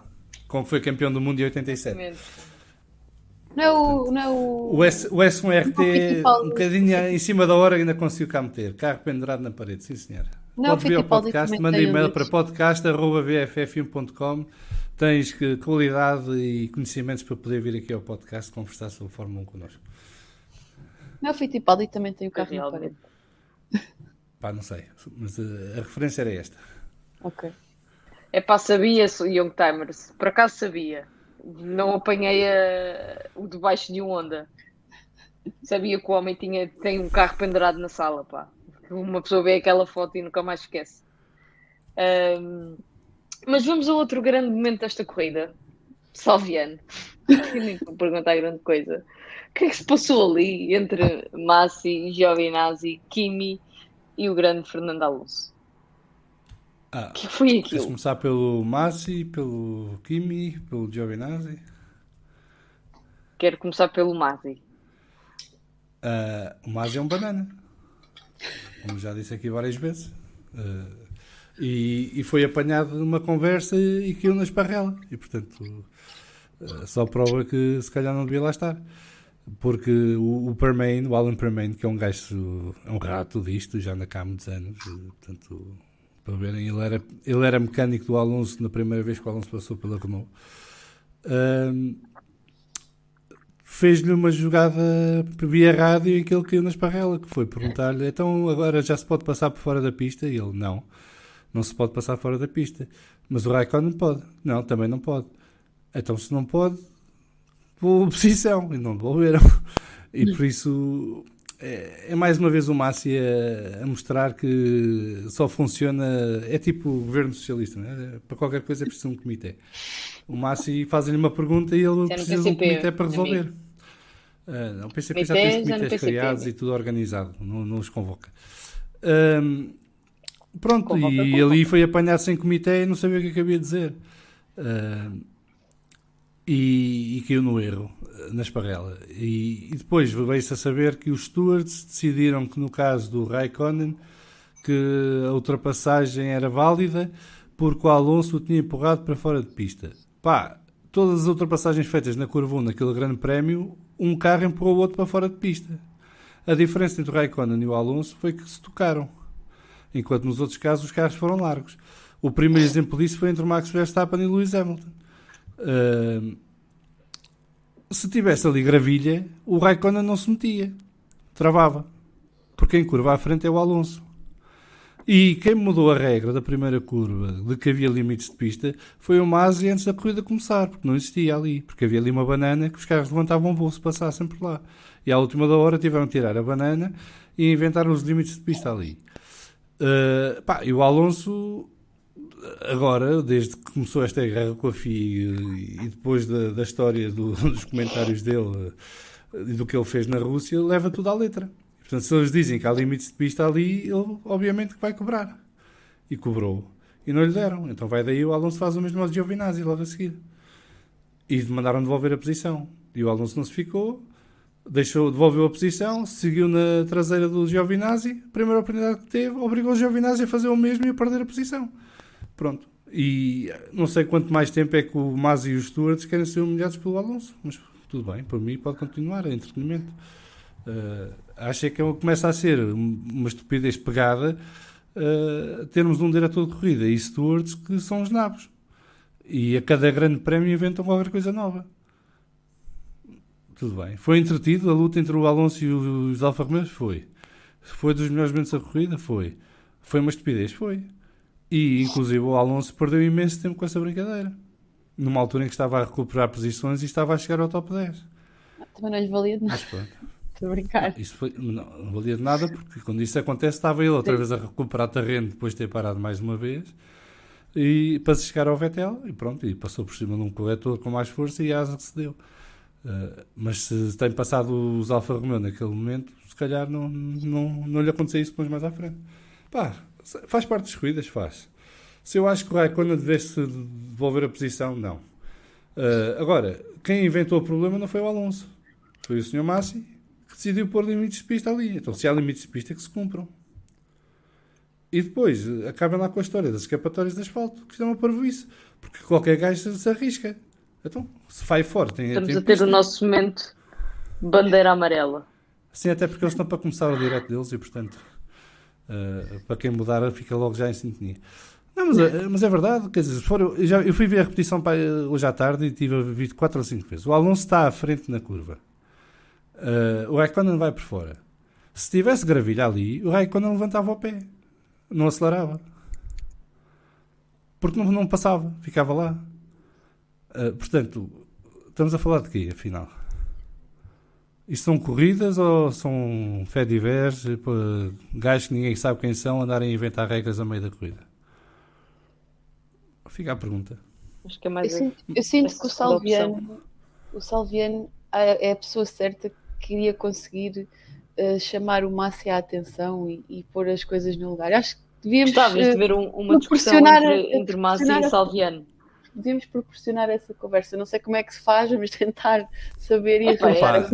[SPEAKER 4] como foi campeão do mundo em 87. Exatamente.
[SPEAKER 2] Não é. Não é o...
[SPEAKER 4] O, S, o S1RT, um bocadinho em cima da hora, ainda conseguiu cá meter. Carro pendurado na parede, sim senhora. Não, Podes ver o podcast, manda e-mail para podcast.bff1.com. Tens que, qualidade e conhecimentos para poder vir aqui ao podcast conversar sobre a Fórmula 1 connosco.
[SPEAKER 2] Não, o Fittipaldi também tem o carro na parede.
[SPEAKER 4] Pá, não sei, mas a, eh, a referência era esta.
[SPEAKER 2] Ok.
[SPEAKER 1] É pá, sabia-se o Young Timers, por acaso sabia não apanhei a, o debaixo de um onda. Sabia que o homem tinha, tem um carro pendurado na sala, pá. Uma pessoa vê aquela foto e nunca mais esquece. Um, mas vamos a outro grande momento desta corrida. Salviano. Nem vou perguntar grande coisa. O que é que se passou ali entre Massi, Giovinazzi, Kimi e o grande Fernando Alonso?
[SPEAKER 4] Ah, que foi aquilo? Começar pelo Massi, pelo Kimi, pelo Giovinazzi?
[SPEAKER 1] Quero começar pelo Masi.
[SPEAKER 4] Uh, o Masi é um banana. Como já disse aqui várias vezes. Uh, e, e, foi apanhado numa conversa e, e caiu na esparrela. E portanto, uh, só prova que se calhar não devia lá estar. Porque o, o Permain, o Alan Permain, que é um gajo, é um rato disto, já anda cá há muitos anos. Portanto, para verem, ele era, ele era mecânico do Alonso na primeira vez que o Alonso passou pela Renault. Fez-lhe uma jogada via rádio em que ele caiu na esparrela, que foi perguntar-lhe, então agora já se pode passar por fora da pista? E ele, não, não se pode passar fora da pista. Mas o Raikkonen pode. Não, também não pode. Então se não pode, vou posição. E não devolveram. E por isso é, é, mais uma vez o Massi a, a, mostrar que só funciona. É tipo o governo socialista, né? para qualquer coisa é preciso um comitê. O Massi faz-lhe uma pergunta e ele precisa de um comitê para resolver. Uh, não, o PCP já tem comitês criados e tudo organizado, não, não os convoca. Um, Pronto, e ali foi apanhar sem comitê e não sabia o que, é havia de dizer. Uh, e, e, caiu no erro, na esparrela. E, e depois veio-se a saber que os stewards decidiram que no caso do Raikkonen que a ultrapassagem era válida porque o Alonso o tinha empurrado para fora de pista. Pá, todas as ultrapassagens feitas na curva 1 naquele grande prémio, um carro empurrou o outro para fora de pista. A diferença entre o Raikkonen e o Alonso foi que se tocaram, enquanto nos outros casos os carros foram largos. O primeiro exemplo disso foi entre o Max Verstappen e o Lewis Hamilton. Uh, se tivesse ali gravilha, o Raikkonen não se metia, travava, porque em curva à frente é o Alonso. E quem mudou a regra da primeira curva de que havia limites de pista foi o Masi antes da corrida começar, porque não existia ali, porque havia ali uma banana que os carros levantavam voo se passassem por lá. E à última da hora tiveram que tirar a banana e inventaram os limites de pista ali. Uh, pá, e o Alonso, agora, desde que começou esta guerra com a FIA e depois da, da história do, dos comentários dele e do que ele fez na Rússia, leva tudo à letra. Portanto, se eles dizem que há limites de pista ali, ele obviamente que vai cobrar. E cobrou. E não lhe deram. Então vai daí o Alonso faz o mesmo ao Giovinazzi logo a seguir. E mandaram devolver a posição. E o Alonso não se ficou, deixou, devolveu a posição, seguiu na traseira do Giovinazzi, primeira oportunidade que teve, obrigou o Giovinazzi a fazer o mesmo e a perder a posição. Pronto. E não sei quanto mais tempo é que o Masi e os Stewards querem ser humilhados pelo Alonso, mas tudo bem, por mim pode continuar, é entretenimento. Uh, acho que começa a ser uma estupidez pegada uh, termos um diretor de corrida e stewards que são os nabos. E a cada grande prémio inventam qualquer coisa nova. Tudo bem. Foi entretido a luta entre o Alonso e os Alfa Romeo? Foi. Foi dos melhores momentos da corrida? Foi. Foi uma estupidez? Foi. E, inclusive, o Alonso perdeu imenso tempo com essa brincadeira. Numa altura em que estava a recuperar posições e estava a chegar ao top 10.
[SPEAKER 2] Também não lhe valia de nada. Mas pronto. Estou a brincar.
[SPEAKER 4] Isso foi, não, não, valia de nada, porque quando isso acontece, estava ele outra Sim. vez a recuperar terreno depois de ter parado mais uma vez. E para se chegar ao Vettel, e pronto, e passou por cima de um corretor com mais força e a asa que se deu. Uh, mas se tem passado os Alfa Romeo naquele momento, se calhar não, não, não lhe acontecia isso depois mais à frente. Pá, faz parte das corridas, faz. Se eu acho que o Raikkonen devesse devolver a posição, não. Uh, agora, quem inventou o problema não foi o Alonso. Foi o Sr. Massi decidiu pôr limites de pista ali. Então, se há limites de pista, que se cumpram. E depois, acabem lá com a história das escapatórias de asfalto, que é uma parvoíce. Porque qualquer gajo se arrisca. Então, se vai fora, tem
[SPEAKER 1] Estamos
[SPEAKER 4] tem
[SPEAKER 1] a ter pista. o nosso momento bandeira amarela.
[SPEAKER 4] Sim, até porque eles estão para começar o direto deles e, portanto, uh, para quem mudar, fica logo já em sintonia. Não, mas, é, mas é verdade, quer dizer, for, eu, já, eu fui ver a repetição para, hoje à tarde e tive a ver 4 ou 5 vezes. O Alonso está à frente na curva. Uh, o Raikkonen vai por fora. Se tivesse gravilha ali, o Raikkonen levantava o pé. Não acelerava. Porque não, não passava, ficava lá. Uh, portanto, estamos a falar de quê, afinal? Isto são corridas ou são fé divers, gajos que ninguém sabe quem são, andarem a inventar regras a meio da corrida? Fica a pergunta.
[SPEAKER 2] Acho que é mais eu, sinto, eu sinto que o Salviano, o Salviano é a pessoa certa queria conseguir uh, chamar o Márcio à atenção e, e, pôr as coisas no lugar. Acho que devíamos
[SPEAKER 1] Gostavas uh, de ver um, uma discussão entre, entre Márcio e Salviano.
[SPEAKER 2] Devíamos proporcionar essa conversa. Não sei como é que se faz, mas tentar saber e
[SPEAKER 4] arranjar.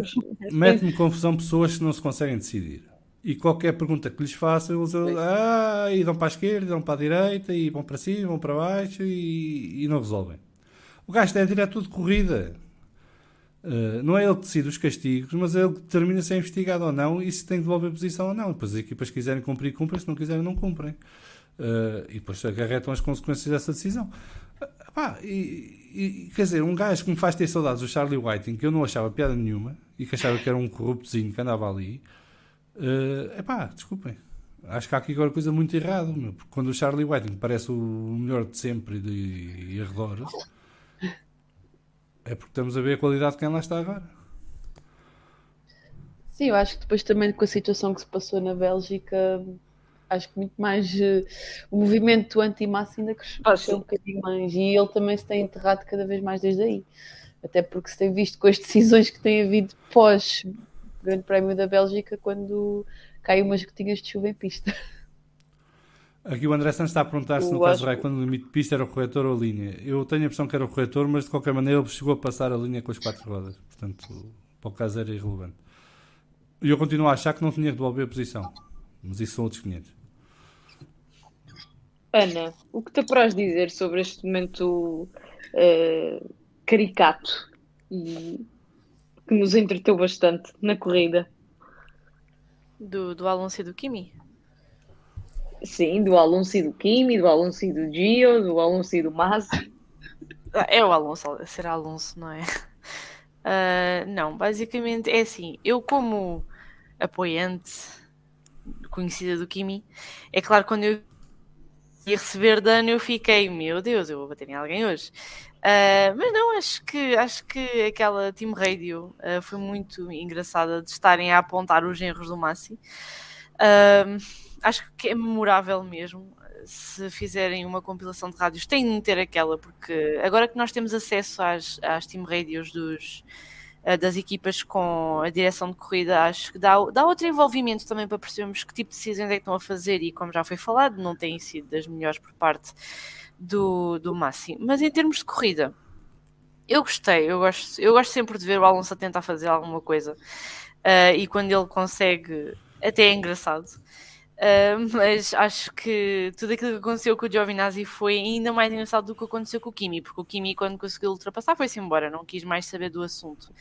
[SPEAKER 4] Mete-me confusão pessoas que não se conseguem decidir. E qualquer pergunta que lhes faça, eles ah, e dão para a esquerda, e dão para a direita, e vão para cima, vão para baixo e, e não resolvem. O gasto é direto de corrida. Uh, não é ele que decide os castigos, mas é ele que determina se é investigado ou não e se tem de devolver posição ou não. Depois as equipas quiserem cumprir, cumprem, se não quiserem, não cumprem. Uh, e depois acarretam as consequências dessa decisão. Uh, pá, e, e, quer dizer, um gajo que me faz ter saudades do Charlie Whiting, que eu não achava piada nenhuma e que achava que era um corruptozinho que andava ali, é pá, desculpem. Acho que há aqui agora coisa muito errada, porque quando o Charlie Whiting parece o melhor de sempre de, de arredores é porque estamos a ver a qualidade de quem lá está agora.
[SPEAKER 2] Sim, eu acho que depois também com a situação que se passou na Bélgica, acho que muito mais uh, o movimento anti-massa ainda cresceu um bocadinho mais e ele também se tem enterrado cada vez mais desde aí. Até porque se tem visto com as decisões que tem havido pós Grande Prémio da Bélgica quando cai umas gotinhas de chuva em pista.
[SPEAKER 4] Aqui o André Santos está a perguntar se no caso do Raikkonen o limite de pista era o corretor ou a linha. Eu tenho a impressão que era o corretor, mas de qualquer maneira ele chegou a passar a linha com as quatro rodas. Portanto, para o caso era irrelevante. E eu continuo a achar que não tinha que devolver a posição. Mas isso são outros 500.
[SPEAKER 1] Ana, o que te apraz dizer sobre este momento eh, caricato e que nos entreteu bastante na corrida?
[SPEAKER 3] Do, do Alonso e do Kimi.
[SPEAKER 1] Sim, do Alonso e do Kimi, do Alonso e do Gio, do Alonso e do Masi.
[SPEAKER 3] Ah, É o Alonso, será Alonso, não é? Ah, não, basicamente é assim. Eu, como apoiante conhecida do Kimi, é claro, quando eu ia receber dano, eu fiquei, meu Deus, eu vou bater em alguém hoje. Ah, mas não, acho que, acho que aquela Team Radio ah, foi muito engraçada de estarem a apontar os genros do Massi. Ah, acho que é memorável mesmo. Se fizerem uma compilação de rádios, têm de ter aquela, porque agora que nós temos acesso às, às Team Radios dos, ah, das equipas com a direção de corrida, acho que dá, dá outro envolvimento também para percebermos que tipo de decisões é que estão a fazer e, como já foi falado, não têm sido das melhores por parte do, do Massi. Mas em termos de corrida, eu gostei, eu gosto, eu gosto sempre de ver o Alonso a tentar fazer alguma coisa ah, e quando ele consegue, até é engraçado. Uh, mas acho que tudo aquilo que aconteceu com o Giovinazzi foi ainda mais engraçado do que aconteceu com o Kimi, porque o Kimi, quando conseguiu ultrapassar, foi-se embora, não quis mais saber do assunto.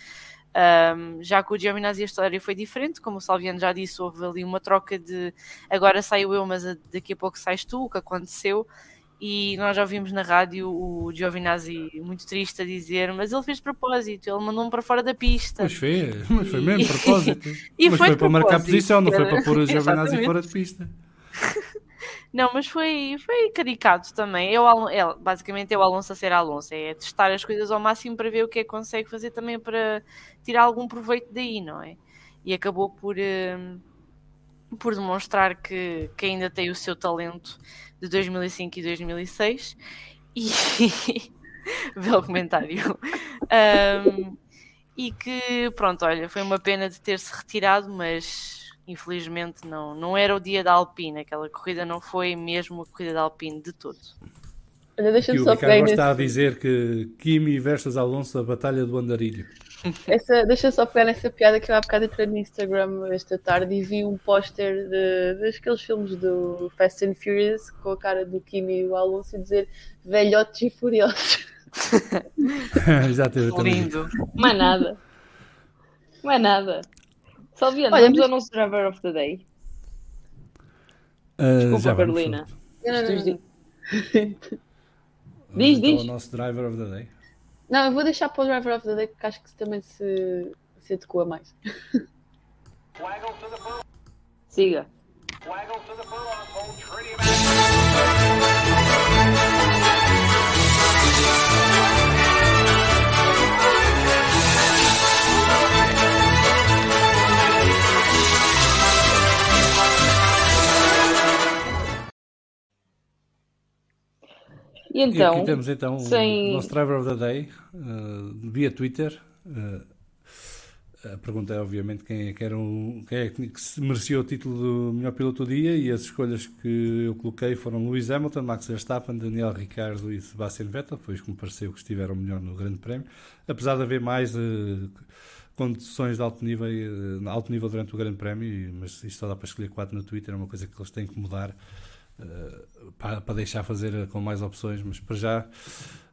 [SPEAKER 3] Um, já com o Giovinazzi a história foi diferente, como o Salviano já disse, houve ali uma troca de agora saio eu, mas daqui a pouco sais tu, o que aconteceu. E nós já ouvimos na rádio o Giovinazzi muito triste a dizer, mas ele fez propósito, ele mandou-me para fora da pista.
[SPEAKER 4] Mas foi, mas foi mesmo, propósito.
[SPEAKER 3] E
[SPEAKER 4] mas
[SPEAKER 3] foi
[SPEAKER 4] foi, para marcar posição, não foi para pôr o Giovinazzi fora de pista.
[SPEAKER 3] Não, mas foi, foi caricato também. É o Alon- é, basicamente é o Alonso a ser Alonso, é testar as coisas ao máximo para ver o que é que consegue fazer também para tirar algum proveito daí, não é? E acabou por, hum, por demonstrar que, que ainda tem o seu talento de 2005 e 2006. E. Belo comentário. Hum, e que, pronto, olha, foi uma pena de ter-se retirado, mas infelizmente não, não era o dia da Alpine. Aquela corrida não foi mesmo a corrida da Alpine de todo.
[SPEAKER 2] Olha, deixa-me
[SPEAKER 4] o
[SPEAKER 2] só pegar
[SPEAKER 4] Ricardo
[SPEAKER 2] nesse,
[SPEAKER 4] está a dizer que Kimi versus Alonso, a batalha do andarilho.
[SPEAKER 2] Essa, deixa só pegar nessa piada que eu há bocado entrei no Instagram esta tarde e vi um póster de, daqueles filmes do Fast and Furious com a cara do Kimi e o Alonso e dizer velhotes e furiosos.
[SPEAKER 4] Já teve também.
[SPEAKER 3] Lindo.
[SPEAKER 1] Mais nada. Mais nada. Salviano,
[SPEAKER 2] Olha,
[SPEAKER 1] vamos
[SPEAKER 2] mas-
[SPEAKER 1] ao nosso Driver of the Day.
[SPEAKER 4] Ah,
[SPEAKER 1] Desculpa, Carolina.
[SPEAKER 2] Não, não, não,
[SPEAKER 1] Diz-
[SPEAKER 2] não.
[SPEAKER 4] Vamos
[SPEAKER 1] Diz,
[SPEAKER 4] então
[SPEAKER 1] diz.
[SPEAKER 4] ao nosso driver of the day.
[SPEAKER 2] Não, eu vou deixar para o Driver of the Day porque acho que também se, se adequa mais.
[SPEAKER 1] Siga.
[SPEAKER 5] Waggle to the furlong. Hold Trinity back.
[SPEAKER 1] E
[SPEAKER 4] E
[SPEAKER 1] então,
[SPEAKER 4] aqui temos então
[SPEAKER 1] sem-
[SPEAKER 4] o nosso driver of the day, uh, via Twitter. Uh, a pergunta é obviamente quem é que, era o, quem é que merecia o título do melhor piloto do dia e as escolhas que eu coloquei foram Lewis Hamilton, Max Verstappen, Daniel Ricciardo e Sebastian Vettel, foi os que me pareceu que estiveram melhor no Grande Prémio, apesar de haver mais uh, condições de alto nível, uh, alto nível durante o Grande Prémio, e- mas isto só dá para escolher quatro no Twitter, é uma coisa que eles têm que mudar uh, para, para deixar fazer com mais opções, mas para já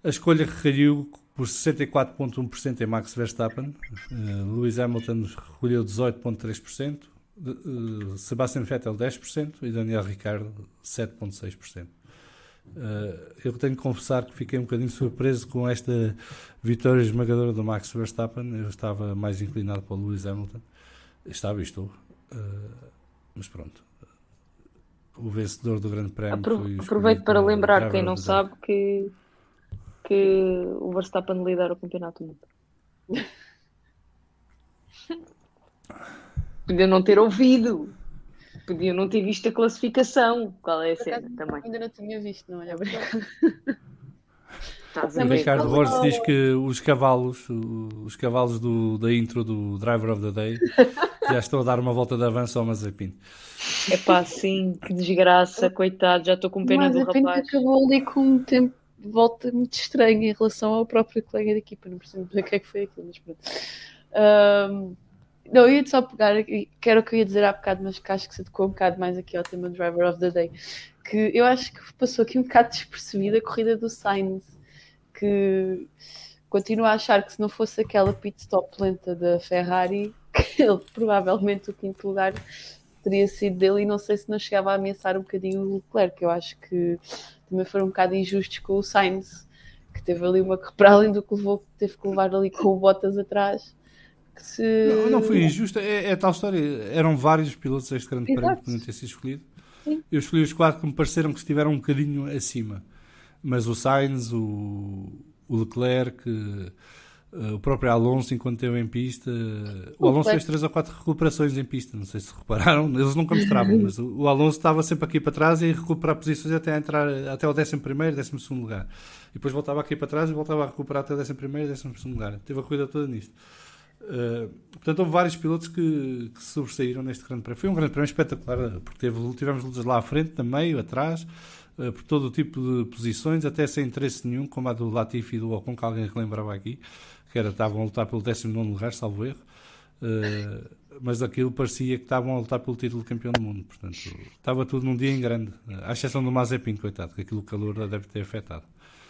[SPEAKER 4] a escolha que caiu por 64,1% em Max Verstappen, uh, Lewis Hamilton recolheu 18,3%, de- uh, Sebastian Vettel 10% e Daniel Ricciardo 7,6%. Uh, eu tenho que confessar que fiquei um bocadinho surpreso com esta vitória esmagadora do Max Verstappen. Eu estava mais inclinado para o Lewis Hamilton. Estava e estou. Uh, mas pronto. O vencedor do Grande Prémio
[SPEAKER 1] apro- aproveito para lembrar quem não sabe que, que o Verstappen lidera o campeonato do mundo. Podia não ter ouvido. Podia não ter visto a classificação. Qual é a cena também?
[SPEAKER 2] Ainda não tinha visto, não, olha,
[SPEAKER 4] O
[SPEAKER 1] a ver?
[SPEAKER 4] Ricardo Borges diz que os cavalos, o- os cavalos do, da intro do Driver of the Day já estão a dar uma volta de avanço ao Mazepin.
[SPEAKER 1] É pá, sim, que desgraça, coitado, já estou com pena
[SPEAKER 2] Mas
[SPEAKER 1] do rapaz.
[SPEAKER 2] acabou ali com um tempo de volta muito estranho em relação ao próprio colega de equipa. Não percebo bem o que é que foi aquilo, mas pronto. Ahm, não, eu ia só pegar, aqui- que era o que eu ia dizer há bocado, mas que acho que se adequou um bocado mais aqui ao tema Driver of the Day. Que eu acho que passou aqui um bocado despercebida a corrida do Sainz, que continuo a achar que se não fosse aquela pit stop lenta da Ferrari, ele provavelmente o quinto lugar teria sido dele e não sei se não chegava a ameaçar um bocadinho o Leclerc, que eu acho que também foram um bocado injustos com o Sainz, que teve ali uma que para além do que levou, teve que levar ali com o Bottas atrás. Se...
[SPEAKER 4] Não, não foi injusto, é, é tal história. Eram vários pilotos deste grande prémio
[SPEAKER 2] Exato.
[SPEAKER 4] que podiam ter sido escolhido.
[SPEAKER 2] Sim.
[SPEAKER 4] Eu escolhi os quatro que me pareceram que estiveram um bocadinho acima. Mas o Sainz, o, o Leclerc, eh, o próprio Alonso, enquanto esteve em pista. O Alonso fez três ou quatro recuperações em pista, não sei se repararam, eles nunca mostravam, mas o, Alonso estava sempre aqui para trás e recuperar posições até, entrar, até o 11 primeiro, 12 segundo lugar. E depois voltava aqui para trás e voltava a recuperar até o 11 primeiro, 12 segundo lugar. Teve a corrida toda nisto. Uh, portanto, houve vários pilotos que, que sobressaíram neste grande prémio. Foi um grande prémio espetacular, porque teve, tivemos lutas lá à frente, meio, atrás, por todo o tipo de posições, até sem interesse nenhum, como a do Latifi e do Ocon, que alguém relembrava aqui, que era, estavam a lutar pelo 19 lugar, salvo erro. Uh, mas aquilo parecia que estavam a lutar pelo título de campeão do mundo. Portanto, estava tudo num dia em grande, à exceção do Mazepin, coitado, que aquilo o calor deve ter afetado.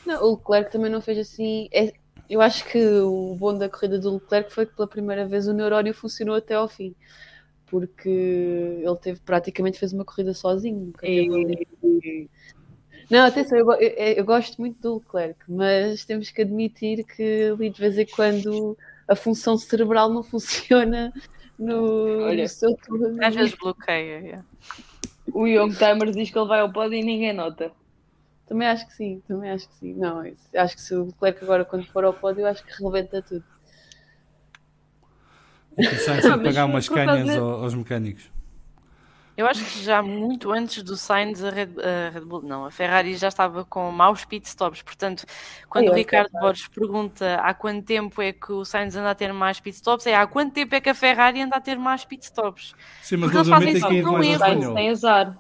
[SPEAKER 2] Não, o Leclerc também não fez assim. é- eu acho que o bom da corrida do Leclerc foi que pela primeira vez o neurónio funcionou até ao fim. Porque ele teve praticamente fez uma corrida sozinho. teve ali- Não, atenção, eu, eu- eu gosto muito do Leclerc, mas temos que admitir que ali de vez em quando a função cerebral não funciona no,
[SPEAKER 1] Olha,
[SPEAKER 2] no seu todo.
[SPEAKER 3] Às vezes bloqueia. yeah.
[SPEAKER 1] O Young Timers diz que ele vai ao pódio e ninguém nota.
[SPEAKER 2] Também acho que sim, também acho que sim. Não, isso- acho que se o Leclerc agora quando for ao pódio, acho que rebenta tudo.
[SPEAKER 4] E
[SPEAKER 1] Ah,
[SPEAKER 4] a
[SPEAKER 1] mas
[SPEAKER 4] pagar umas canhas ao- aos mecânicos.
[SPEAKER 3] Eu acho que já muito antes do Sainz, a Red, a Red Bull, não, a Ferrari já estava com maus pitstops. Portanto, quando
[SPEAKER 2] Ai,
[SPEAKER 3] o
[SPEAKER 2] é
[SPEAKER 3] Ricardo Borges pergunta há quanto tempo é que o Sainz anda a ter mais pitstops, é há quanto tempo é que a Ferrari anda a ter mais pitstops.
[SPEAKER 4] Sim, mas
[SPEAKER 3] Porque eles fazem isso com
[SPEAKER 4] ao
[SPEAKER 1] O Sainz tem azar.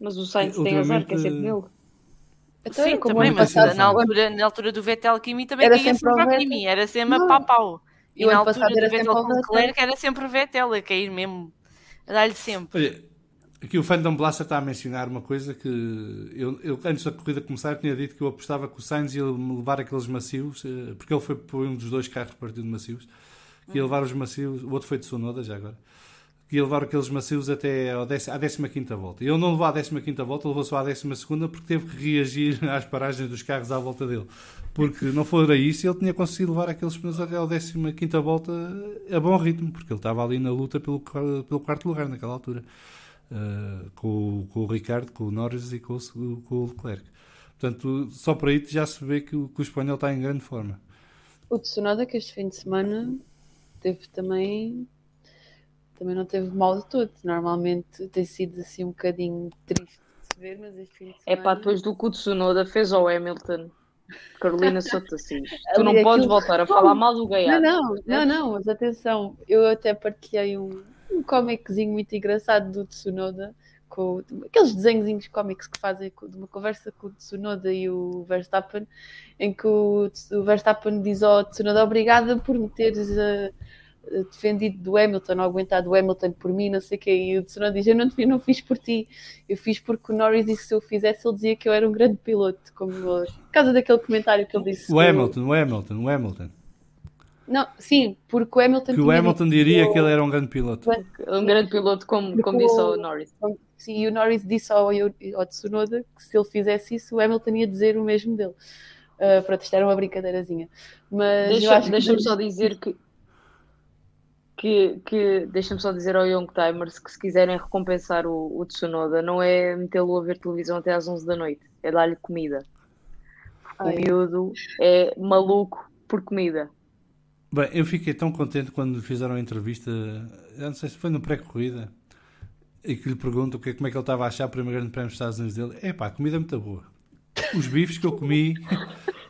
[SPEAKER 1] Mas o Sainz tem azar, que é sempre nele.
[SPEAKER 2] Então,
[SPEAKER 3] Sim, também, mas
[SPEAKER 2] passado,
[SPEAKER 3] na altura, na altura do Vettel Kimi também
[SPEAKER 2] Era
[SPEAKER 3] caía
[SPEAKER 2] sempre
[SPEAKER 3] sempre
[SPEAKER 2] ao
[SPEAKER 3] a
[SPEAKER 2] Vettel.
[SPEAKER 3] Kimi, era sempre
[SPEAKER 2] Não.
[SPEAKER 3] a pau-pau.
[SPEAKER 2] E
[SPEAKER 3] E na altura do Vettel. Leclerc era sempre o Vettel a cair mesmo, a dar-lhe sempre.
[SPEAKER 4] Olha, aqui o Fandom Blaster está a mencionar uma coisa que eu, eu, antes da corrida começar eu tinha dito que eu apostava que o Sainz ia levar aqueles macios, eh, porque ele foi por um dos dois carros partido de macios, que ia levar os macios, o outro foi de Sonoda já agora, que ia levar aqueles macios até ao décimo, à 15 volta. E ele não levou à 15 volta, levou só à 12 porque teve que reagir às paragens dos carros à volta dele. Porque não fora isso, ele tinha conseguido levar aqueles pneus até à 15 volta a bom ritmo, porque ele estava ali na luta pelo, pelo quarto lugar naquela altura. Uh, com, o- com o Ricardo, com o Norris e com o, com o Leclerc. Portanto, só por aí já se vê que o, que o espanhol está em grande forma.
[SPEAKER 2] O Tsunoda, que este fim de semana teve também. Também não teve mal de todo. Normalmente tem sido assim um bocadinho triste de se ver, mas este fim de
[SPEAKER 1] É
[SPEAKER 2] semana.
[SPEAKER 1] pá, depois do que o Tsunoda fez ao Hamilton, Carolina Souto Assis. Tu não
[SPEAKER 2] aquilo-
[SPEAKER 1] podes voltar a falar mal do
[SPEAKER 2] Não,
[SPEAKER 1] Gaiato.
[SPEAKER 2] não, não, não, mas atenção, eu até partilhei um, um comiczinho muito engraçado do Tsunoda, com aqueles desenhozinhos cómicos que fazem de uma conversa com o Tsunoda e o Verstappen, em que o, o Verstappen diz ao Tsunoda obrigada por me teres eh, defendido do Hamilton, ou aguentado o Hamilton por mim, não sei o quê, e o Tsunoda diz, eu não, te- eu não fiz por ti, eu fiz porque o Norris disse que se eu fizesse ele dizia que eu era um grande piloto, como por causa daquele comentário que ele disse.
[SPEAKER 4] O
[SPEAKER 2] que
[SPEAKER 4] Hamilton, o Hamilton, o Hamilton.
[SPEAKER 2] Não, sim, porque o Hamilton
[SPEAKER 4] Que o Hamilton diria
[SPEAKER 2] que
[SPEAKER 4] que ele era um grande piloto.
[SPEAKER 1] Um grande piloto, como, como disse ao Norris.
[SPEAKER 2] Sim, e o Norris disse ao, ao Tsunoda que se ele fizesse isso, o Hamilton ia dizer o mesmo dele. Uh, para testar uma brincadeirazinha. Mas eu
[SPEAKER 1] Deixa-
[SPEAKER 2] acho que-
[SPEAKER 1] Deixa-me só dizer que. Que, que deixa-me só dizer ao Young Timers que se quiserem recompensar o, o Tsunoda, não é metê-lo a ver televisão até às 11 da noite, é dar-lhe comida. Porque
[SPEAKER 2] Ai.
[SPEAKER 1] o miúdo é maluco por comida.
[SPEAKER 4] Bem, eu fiquei tão contente quando fizeram a entrevista, eu não sei se foi no pré-corrida, e que lhe perguntam o que, como é que ele estava a achar o primeiro grande prémio dos Estados Unidos dele. É pá, comida é muito boa. Os bifes que eu comi,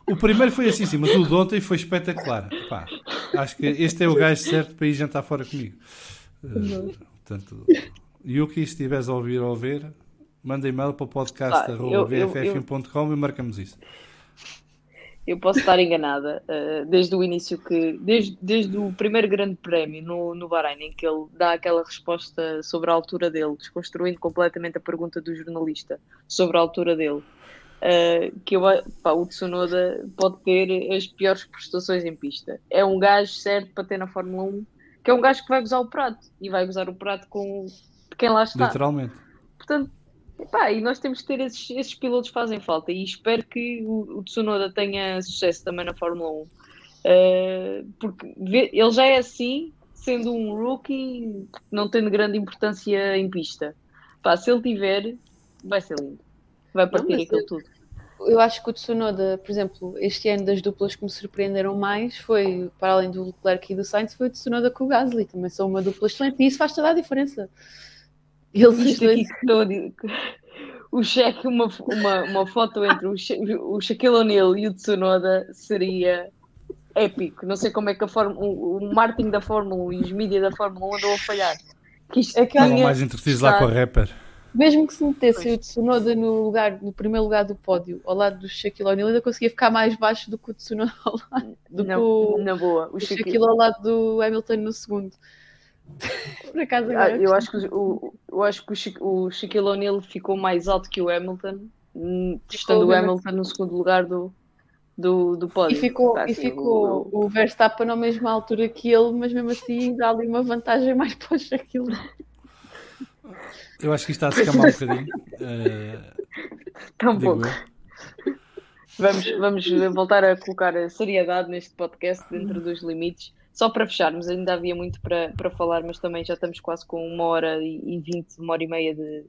[SPEAKER 4] o primeiro foi assim, sim, mas o de ontem foi espetacular. Pá, acho que este é o gajo certo para ir jantar fora comigo. Eh, portanto, Yuki, se estiveres a ouvir ou a ver, manda e-mail para
[SPEAKER 1] eu-
[SPEAKER 4] podcast.bff1.com e marcamos isso.
[SPEAKER 1] Eu posso estar enganada, eh, desde o início que, desde, desde o primeiro grande prémio no, no Bahrein, em que ele dá aquela resposta sobre a altura dele, desconstruindo completamente a pergunta do jornalista sobre a altura dele, eh, que eu, pá, o Tsunoda pode ter as piores prestações em pista. É um gajo certo para ter na Fórmula 1, que é um gajo que vai gozar o prato, e vai gozar o prato com quem lá está.
[SPEAKER 4] Literalmente.
[SPEAKER 1] Portanto, epá, e nós temos que ter esses, esses pilotos que fazem falta e espero que o, o Tsunoda tenha sucesso também na Fórmula 1. Eh, porque vê- ele já é assim, sendo um rookie, não tendo grande importância em pista. Se ele tiver, vai ser lindo. Vai partir aquilo
[SPEAKER 2] eu-
[SPEAKER 1] tudo.
[SPEAKER 2] Eu acho que o Tsunoda, por exemplo, este ano das duplas que me surpreenderam mais foi, para além do Leclerc e do Sainz, foi o Tsunoda com o Gasly. Também são uma dupla excelente e isso faz toda a diferença. Eles
[SPEAKER 1] Isto
[SPEAKER 2] dois,
[SPEAKER 1] aqui que. O cheque, uma, uma, uma foto entre o, o Shaquille O'Neal e o Tsunoda seria épico. Não sei como é que a Fórmula, o, o marketing da Fórmula 1 e os mídias da Fórmula 1 andam a falhar. Que isto
[SPEAKER 2] É que
[SPEAKER 1] tinha
[SPEAKER 4] mais entretidos lá com a rapper.
[SPEAKER 2] Mesmo que se metessem
[SPEAKER 1] Pois.
[SPEAKER 2] o Tsunoda no, lugar, no primeiro lugar do pódio, ao lado do Shaquille O'Neal, ainda conseguia ficar mais baixo do que o Tsunoda ao lado do que
[SPEAKER 1] na,
[SPEAKER 2] o,
[SPEAKER 1] na boa. O
[SPEAKER 2] o
[SPEAKER 1] Shaquille,
[SPEAKER 2] Shaquille ao lado do Hamilton no segundo. por acaso
[SPEAKER 1] Ah,
[SPEAKER 2] agora
[SPEAKER 1] eu acho que, o, eu acho que o, Sha- o Shaquille O'Neal ficou mais alto que o Hamilton, hum, estando o Hamilton no segundo lugar do, do, do
[SPEAKER 2] E
[SPEAKER 1] pódio.
[SPEAKER 2] ficou,
[SPEAKER 1] Pá,
[SPEAKER 2] e
[SPEAKER 1] assim,
[SPEAKER 2] ficou
[SPEAKER 1] o-
[SPEAKER 2] o Verstappen na mesma altura que ele, mas mesmo assim dá ali uma vantagem mais para o Shaquille.
[SPEAKER 4] Eu acho que isto está a se camar um bocadinho. eh,
[SPEAKER 1] Tão pouco.
[SPEAKER 4] eu.
[SPEAKER 1] Vamos, vamos voltar a colocar a seriedade neste podcast dentro dos limites. Só para fecharmos, ainda havia muito para, para falar, mas também já estamos quase com uma hora e vinte, uma hora e meia de,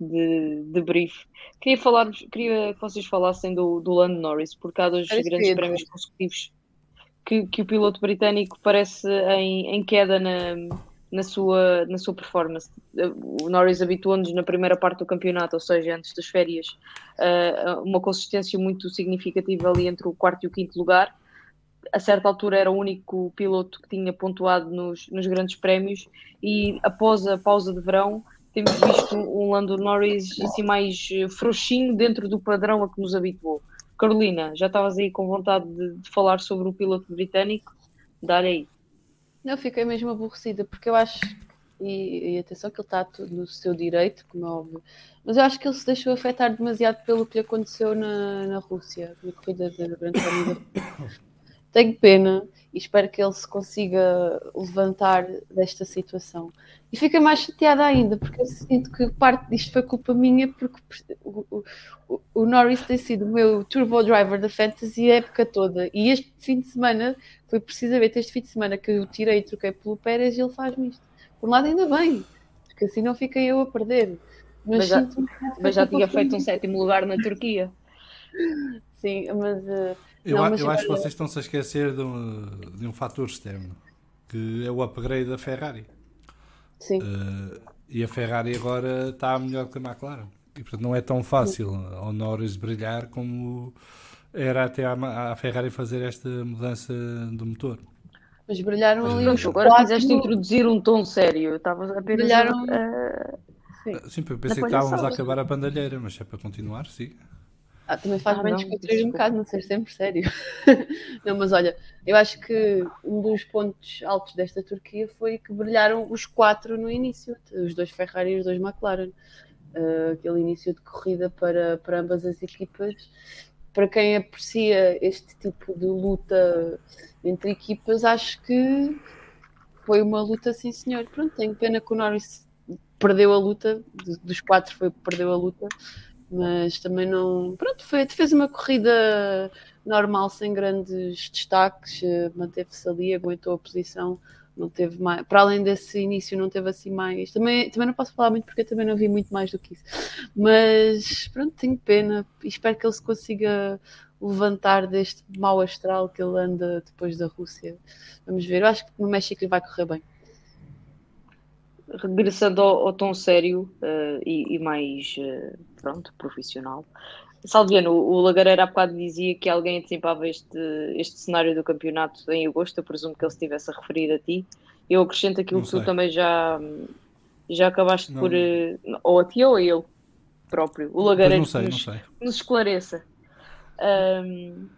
[SPEAKER 1] de, de brief. Queria, falar, queria que vocês falassem do, do Lando Norris, porque há dois
[SPEAKER 2] eu
[SPEAKER 1] grandes prémios consecutivos que, que o piloto britânico parece em, em queda na, na, sua, na sua performance. O Norris habituou-nos na primeira parte do campeonato, ou seja, antes das férias, a uma consistência muito significativa ali entre o quarto e o quinto lugar. A certa altura era o único piloto que tinha pontuado nos, nos grandes prémios e após a pausa de verão temos visto um Lando Norris assim mais eh, frouxinho dentro do padrão a que nos habituou. Carolina, já estavas aí com vontade de, de falar sobre o piloto britânico? Dá-lhe aí.
[SPEAKER 2] Eu fiquei mesmo aborrecida, porque eu acho, e, e atenção que ele está no seu direito, como é óbvio, mas eu acho que ele se deixou afetar demasiado pelo que lhe aconteceu na, na Rússia, na corrida da Grande Prémio. Tenho pena e espero que ele se consiga levantar desta situação. E fica mais chateada ainda, porque eu sinto que parte disto foi culpa minha, porque o, o- o- Norris tem sido o meu turbo driver da Fantasy a época toda. E este fim de semana, foi precisamente este fim de semana que eu tirei e troquei pelo Pérez e ele faz-me isto. Por um lado, ainda bem, porque assim não fiquei eu a perder. Mas,
[SPEAKER 1] Mas já- Mas já tinha feito um sétimo lugar na Turquia.
[SPEAKER 2] Sim, mas. eh,
[SPEAKER 4] Eu,
[SPEAKER 2] Não, mas
[SPEAKER 4] eu acho que vocês estão-se a esquecer de um, de um fator externo, que é o upgrade da Ferrari.
[SPEAKER 2] Sim.
[SPEAKER 4] Eh, e a Ferrari agora está melhor que a McLaren. E portanto não é tão fácil ao Norris brilhar como era até Ma- à Ferrari fazer esta mudança do motor.
[SPEAKER 2] Mas brilharam ali
[SPEAKER 1] Pronto, agora
[SPEAKER 2] quatro.
[SPEAKER 1] quiseste introduzir um tom sério. Estavas apenas
[SPEAKER 2] Brilharam-
[SPEAKER 1] a-
[SPEAKER 4] Sim, eu pensei que estávamos a acabar a bandalheira, mas é para continuar, sim.
[SPEAKER 2] Ah, também faz
[SPEAKER 1] Ah,
[SPEAKER 2] bem descontrair um bocado, não ser sempre sério. não, mas olha, eu acho que um dos pontos altos desta Turquia foi que brilharam os quatro no início, os dois Ferrari e os dois McLaren. Ah, aquele início de corrida para, para ambas as equipas. Para quem aprecia este tipo de luta entre equipas, acho que foi uma luta, sim senhor. Pronto, tenho pena que o Norris perdeu a luta, do- dos quatro foi perdeu a luta, mas também não. Pronto, foi, fez uma corrida normal, sem grandes destaques, eh, manteve-se ali, aguentou a posição, não teve mais. Para além desse início, não teve assim mais. Também, também não posso falar muito porque eu também não vi muito mais do que isso, mas pronto, tenho pena e espero que ele se consiga levantar deste mau astral que ele anda depois da Rússia. Vamos ver, eu acho que no México lhe vai correr bem.
[SPEAKER 1] Regressando ao, ao tom sério eh, e, e mais eh, pronto, profissional. Salviano, o o Lagareira há bocado dizia que alguém antecipava este, este cenário do campeonato em agosto. Eu presumo que ele estivesse a referir a ti. Eu acrescento aquilo
[SPEAKER 4] Não
[SPEAKER 1] que tu também já, Já acabaste
[SPEAKER 4] Não.
[SPEAKER 1] por. eh, ou a ti ou a eu próprio. O lagareiro
[SPEAKER 4] não sei,
[SPEAKER 1] que
[SPEAKER 4] não
[SPEAKER 1] nos,
[SPEAKER 4] sei.
[SPEAKER 1] nos esclareça. Ahm,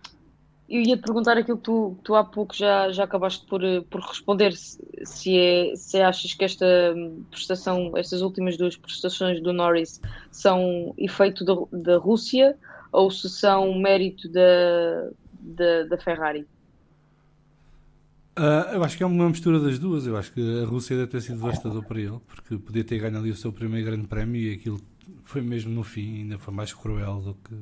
[SPEAKER 1] eu ia te perguntar aquilo que tu, tu há pouco já, já acabaste por, eh, por responder, se, se, é, se achas que esta hum, prestação, estas últimas duas prestações do Norris são efeito da, da Rússia ou se são mérito da, da, da Ferrari.
[SPEAKER 4] Ah, eu acho que é uma mistura das duas. Eu acho que a Rússia deve ter sido devastador para ele, porque podia ter ganho ali o seu primeiro grande prémio e aquilo foi mesmo no fim, ainda foi mais cruel do que.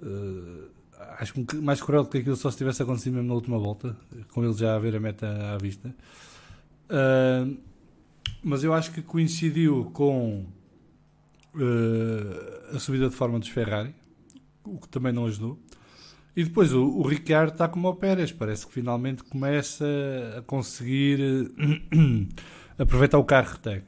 [SPEAKER 4] ah, acho mais cruel do que aquilo só se tivesse acontecido mesmo na última volta, com ele já a ver a meta à vista. Ah, mas eu acho que coincidiu com ah, a subida de forma dos Ferrari, o que também não ajudou. E depois o, o Ricciardo está como o Pérez, parece que finalmente começa a conseguir aproveitar o carro que tem.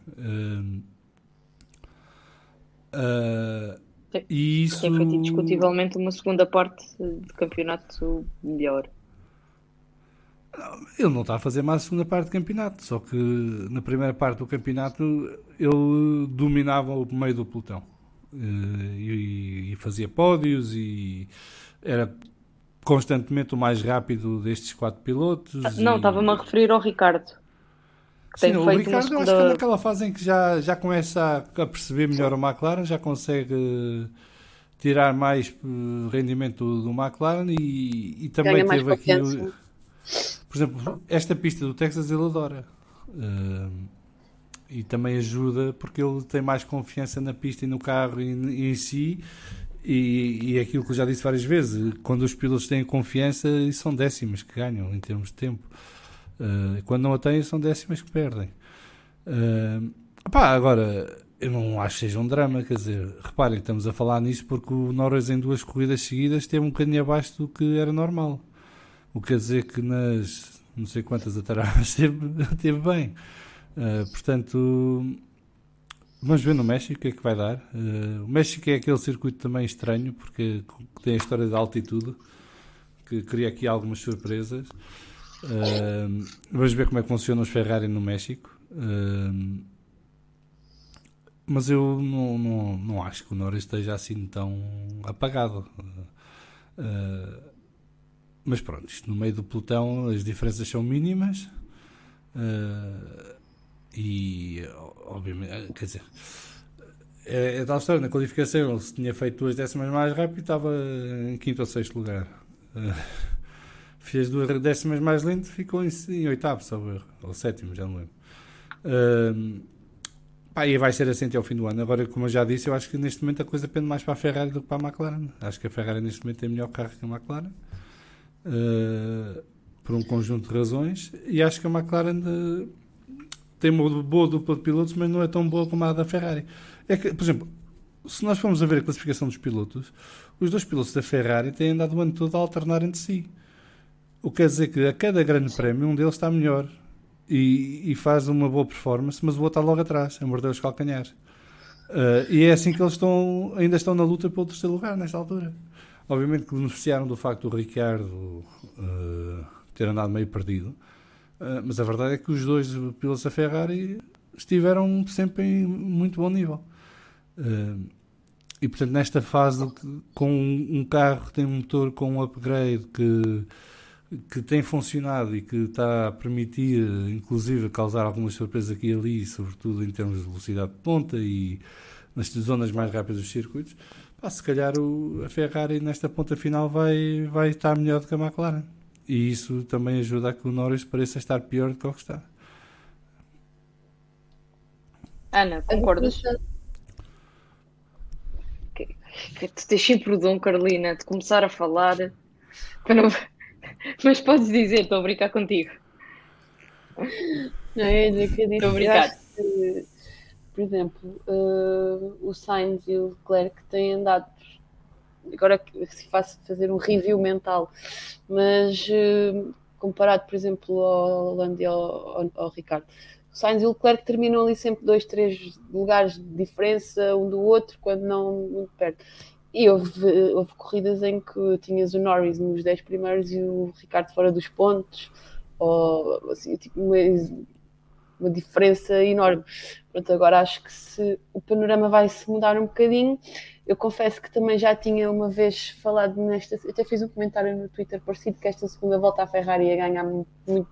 [SPEAKER 4] E isso
[SPEAKER 1] Tem feito indiscutivelmente uma segunda parte de campeonato melhor.
[SPEAKER 4] ele não está a fazer mais a segunda parte do campeonato, só que na primeira parte do campeonato ele dominava o meio do pelotão Eh, e, e fazia pódios e era constantemente o mais rápido destes quatro pilotos.
[SPEAKER 1] Não,
[SPEAKER 4] e-
[SPEAKER 1] estava-me a referir ao Ricardo.
[SPEAKER 4] Sim, o Ricardo eu acho que é naquela fase em que já, já começa a, perceber melhor o McLaren, já consegue eh, tirar mais eh, rendimento do, McLaren e, e também
[SPEAKER 2] Ganha
[SPEAKER 4] teve aqui, o- por exemplo, esta pista do Texas ele adora. Eh, e também ajuda porque ele tem mais confiança na pista e no carro e, e em si. E, e é aquilo que eu já disse várias vezes: quando os pilotos têm confiança, são décimas que ganham em termos de tempo. Uh, quando não a têm, são décimas que perdem. Uh, agora, eu não acho que seja um drama. Quer dizer, reparem, estamos a falar nisso porque o Norris, em duas corridas seguidas, esteve um bocadinho abaixo do que era normal. O que quer dizer que nas não sei quantas ataradas esteve bem. Uh, portanto, vamos ver no México o que é que vai dar. Uh, o México é aquele circuito também estranho porque tem a história da altitude que cria aqui algumas surpresas. Uh, vamos ver como é que funcionam os Ferrari no México. Uh, mas eu não, não, não acho que o Norris esteja assim tão apagado. Uh, mas pronto, isto no meio do pelotão as diferenças são mínimas. Uh, e obviamente, quer dizer, é, é tal história. Na qualificação, se tinha feito duas décimas mais rápido, estava em quinto ou sexto lugar. Fez duas décimas mais lento, ficou em, em oitavo, salvo erro, ou sétimo, já não lembro. Uh, pá, e vai ser assim até ao fim do ano. Agora, como eu já disse, eu acho que neste momento a coisa pende mais para a Ferrari do que para a McLaren. Acho que a Ferrari neste momento tem melhor carro que a McLaren. Uh, por um conjunto de razões. E acho que a McLaren de, tem uma boa dupla de pilotos, mas não é tão boa como a da Ferrari. É que, por exemplo, se nós formos a ver a classificação dos pilotos, os dois pilotos da Ferrari têm andado o ano todo a alternar entre si. O que quer dizer que a cada grande prémio um deles está melhor e, e faz uma boa performance, mas o outro está logo atrás, a morder os calcanhares. Uh, e é assim que eles estão, ainda estão na luta pelo terceiro lugar, nesta altura. Obviamente que beneficiaram do facto do Ricardo uh, ter andado meio perdido, uh, mas a verdade é que os dois pilotos da Ferrari estiveram sempre em muito bom nível. E portanto, nesta fase, com um carro que tem um motor com um upgrade que, que tem funcionado e que está a permitir, inclusive, causar algumas surpresas aqui e ali, sobretudo em termos de velocidade de ponta e nas zonas mais rápidas dos circuitos, pá, se calhar o, a Ferrari nesta ponta final vai, vai estar melhor do que a McLaren. E isso também ajuda a que o Norris pareça estar pior do que o que está.
[SPEAKER 1] Ana, concordas? Que, que tu tens sempre o dom, Carolina, de começar a falar. para não- Mas podes dizer, estou a brincar contigo.
[SPEAKER 2] Não, é dizer que eu disse,
[SPEAKER 1] Estou a
[SPEAKER 2] eu
[SPEAKER 1] brincar.
[SPEAKER 2] acho que, por exemplo, eh, o Sainz e o Leclerc têm andado. Agora se faço fazer um review mental, mas eh, comparado, por exemplo, ao Lando e ao, ao, ao Ricardo, o Sainz e o Leclerc terminam ali sempre dois, três lugares de diferença um do outro, quando não muito perto. E houve, houve corridas em que tinhas o Norris nos 10 primeiros e o Ricardo fora dos pontos, ou assim, tipo, mas uma diferença enorme. Pronto, agora acho que se o panorama vai se mudar um bocadinho. Eu confesso que também já tinha uma vez falado nesta. Eu até fiz um comentário no Twitter parecido que esta segunda volta a Ferrari ia ganhar muito, muito,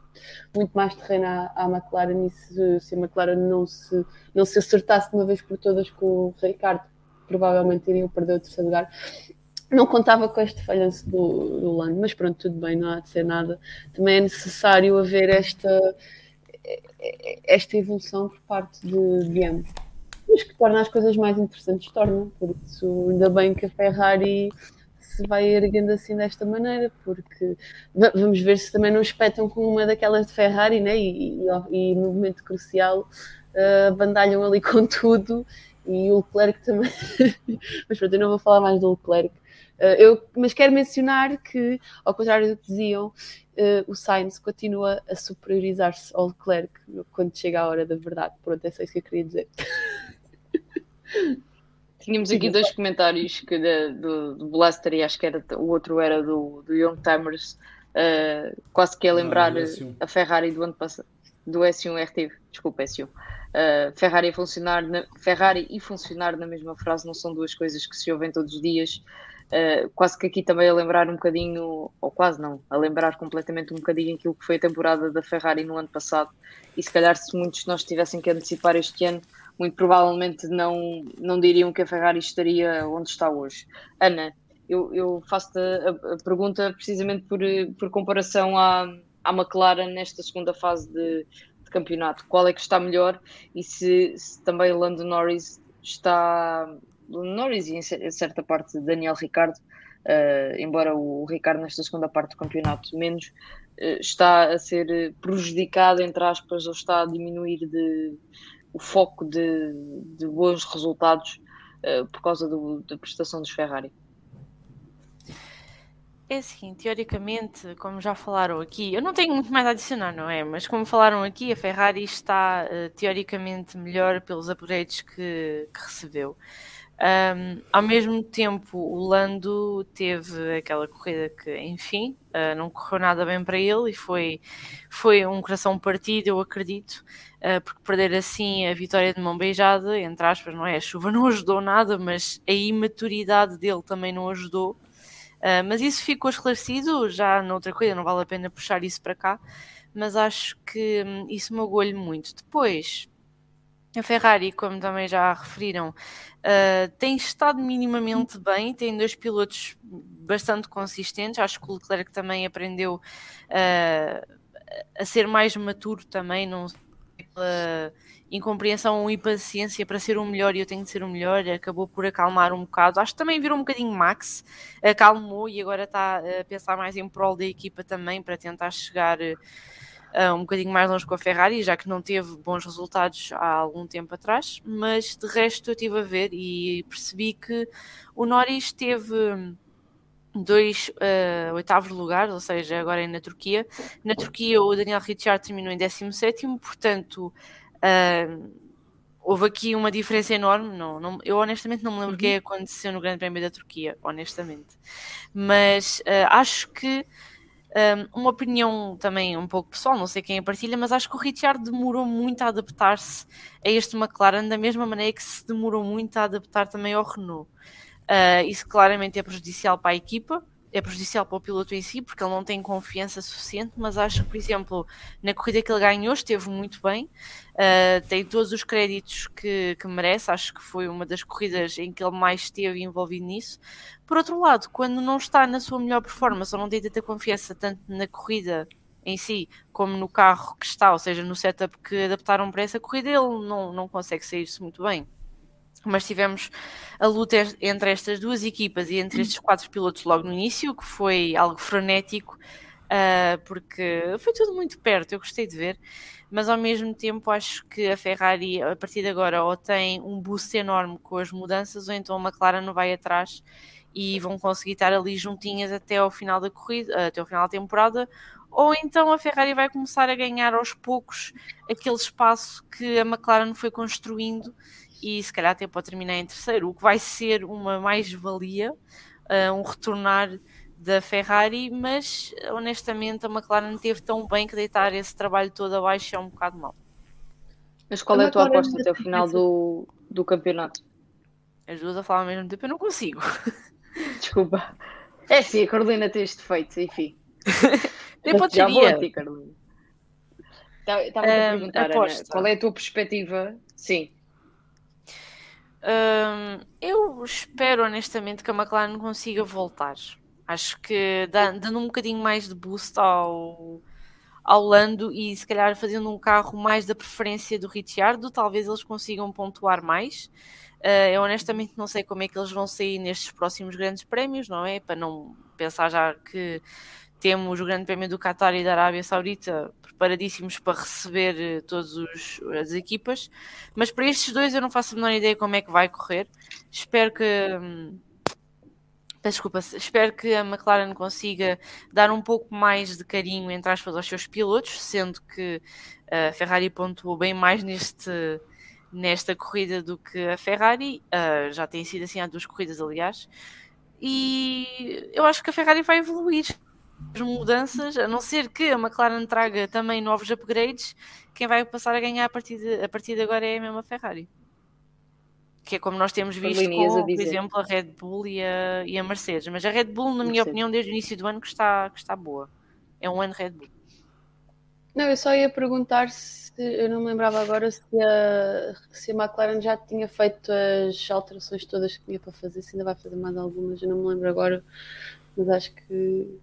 [SPEAKER 2] muito mais terreno à, à McLaren e se, se, a McLaren não se, não se acertasse de uma vez por todas com o Ricardo, provavelmente iriam perder o terceiro lugar. Não contava com este falhanço do, do Lando, mas pronto, tudo bem, não há de ser nada. Também é necessário haver esta esta evolução por parte de, de ambos. Mas que torna as coisas mais interessantes, torna. Por isso, ainda bem que a Ferrari se vai erguendo assim desta maneira, porque vamos ver se também não espetam com uma daquelas de Ferrari, né? e, e, e no momento crucial uh, bandalham ali com tudo, e o Leclerc também. mas pronto, eu não vou falar mais do Leclerc. Uh, eu, mas quero mencionar que, ao contrário do que diziam, uh, o Sainz continua a superiorizar-se ao Leclerc quando chega a hora da verdade. Pronto, é só isso que eu queria dizer.
[SPEAKER 1] Tínhamos aqui dois comentários que de, do, do Blaster e acho que era, o outro era do, do Young Timers, uh, quase que a lembrar Não, a Ferrari do ano passado, do S1 RT, desculpa, S1. Uh, Ferrari, funcionar na, Ferrari e funcionar na mesma frase não são duas coisas que se ouvem todos os dias. Uh, quase que aqui também a lembrar um bocadinho, ou quase não, a lembrar completamente um bocadinho aquilo que foi a temporada da Ferrari no ano passado. E se calhar, se muitos de nós tivessem que antecipar este ano, muito provavelmente não, não diriam que a Ferrari estaria onde está hoje. Ana, eu, eu faço-te a, a, pergunta precisamente por, por comparação à, à McLaren nesta segunda fase de, de campeonato. Qual é que está melhor e se, se também Lando Norris está do Norris e em certa parte Daniel Ricardo, uh, embora o Ricardo nesta segunda parte do campeonato menos, uh, está a ser prejudicado, entre aspas, ou está a diminuir de, o foco de, de bons resultados uh, por causa do, da prestação dos Ferrari.
[SPEAKER 3] É assim, teoricamente, como já falaram aqui, eu não tenho muito mais a adicionar, não é? Mas como falaram aqui, a Ferrari está uh, teoricamente melhor pelos upgrades que, que recebeu. Um, ao mesmo tempo, o Lando teve aquela corrida que, enfim, uh, não correu nada bem para ele e foi, foi um coração partido, eu acredito, uh, porque perder assim a vitória de mão beijada, entre aspas, não é? A chuva não ajudou nada, mas a imaturidade dele também não ajudou. Uh, mas isso ficou esclarecido já noutra corrida, não vale a pena puxar isso para cá, mas acho que um, isso magoou-lhe muito. Depois, a Ferrari, como também já referiram, uh, tem estado minimamente bem, tem dois pilotos bastante consistentes. Acho que o Leclerc também aprendeu uh, a ser mais maturo também, não incompreensão e paciência para ser o melhor e eu tenho de ser o melhor, acabou por acalmar um bocado. Acho que também virou um bocadinho Max, acalmou e agora está a pensar mais em prol da equipa também para tentar chegar uh, um bocadinho mais longe com a Ferrari, já que não teve bons resultados há algum tempo atrás, mas de resto eu estive a ver e percebi que o Norris teve dois uh, oitavos lugares, ou seja, agora é na Turquia. Na Turquia o Daniel Ricciardo terminou em 17 portanto uh, houve aqui uma diferença enorme. Não, não, eu honestamente não me lembro o uhum. que aconteceu no Grande Prémio da Turquia, honestamente. Mas uh, acho que um, uma opinião também um pouco pessoal, não sei quem a partilha, mas acho que o Richard demorou muito a adaptar-se a este McLaren, da mesma maneira que se demorou muito a adaptar também ao Renault. Uh, isso claramente é prejudicial para a equipa, é prejudicial para o piloto em si, porque ele não tem confiança suficiente, mas acho que, por exemplo, na corrida que ele ganhou esteve muito bem, uh, tem todos os créditos que, que, merece, acho que foi uma das corridas em que ele mais esteve envolvido nisso. Por outro lado, quando não está na sua melhor performance ou não tem tanta confiança tanto na corrida em si, como no carro que está, ou seja, no setup que adaptaram para essa corrida, ele não, não consegue sair-se muito bem mas tivemos a luta entre estas duas equipas e entre estes quatro pilotos logo no início, que foi algo frenético, uh, porque foi tudo muito perto, eu gostei de ver, mas ao mesmo tempo acho que a Ferrari, a partir de agora, ou tem um boost enorme com as mudanças, ou então a McLaren não vai atrás e vão conseguir estar ali juntinhas até ao final da corrida, até ao final da temporada, ou então a Ferrari vai começar a ganhar aos poucos aquele espaço que a McLaren foi construindo e se calhar até pode terminar em terceiro, o que vai ser uma mais-valia, uh, um retornar da Ferrari, mas honestamente a McLaren teve tão bem que deitar esse trabalho todo abaixo é um bocado mal.
[SPEAKER 1] Mas qual é a tua aposta até o final do, do campeonato?
[SPEAKER 3] As duas a falar ao mesmo tempo eu não consigo.
[SPEAKER 1] Desculpa. É sim, a Carolina tem este defeito, enfim.
[SPEAKER 3] Nem pode
[SPEAKER 1] Já vou a
[SPEAKER 3] ser.
[SPEAKER 1] ti, Carolina. Tá, Estava a
[SPEAKER 3] Ahm,
[SPEAKER 1] perguntar, Ana,
[SPEAKER 3] aposta.
[SPEAKER 1] qual é a tua perspectiva? Sim.
[SPEAKER 3] Eu espero honestamente que a McLaren consiga voltar. Acho que dando um bocadinho mais de boost ao, ao Lando e se calhar fazendo um carro mais da preferência do Ricciardo, talvez eles consigam pontuar mais. Uh, eu honestamente não sei como é que eles vão sair nestes próximos grandes prémios, não é? Para não pensar já que temos o Grande Prémio do Qatar e da Arábia Saudita preparadíssimos para receber eh, todas as equipas. Mas para estes dois eu não faço a menor ideia como é que vai correr. Espero que. hum, Desculpa, espero que a McLaren consiga dar um pouco mais de carinho, entre aspas, aos seus pilotos, sendo que a Ferrari pontuou bem mais neste, nesta corrida do que a Ferrari. Ah, já tem sido assim há duas corridas, aliás. E eu acho que a Ferrari vai evoluir. As mudanças, a não ser que a McLaren traga também novos upgrades, quem vai passar a ganhar a partir de, a partir de agora é a mesma Ferrari. Que é como nós temos visto com, por exemplo, a Red Bull e a, e a Mercedes. Mas a Red Bull, na minha
[SPEAKER 1] Mercedes.
[SPEAKER 3] opinião, desde o início do ano que está, que está boa. É um ano Red Bull.
[SPEAKER 2] Não, eu só ia perguntar se eu não me lembrava agora se a, se a McLaren já tinha feito as alterações todas que tinha para fazer, se ainda vai fazer mais algumas, eu não me lembro agora, mas acho que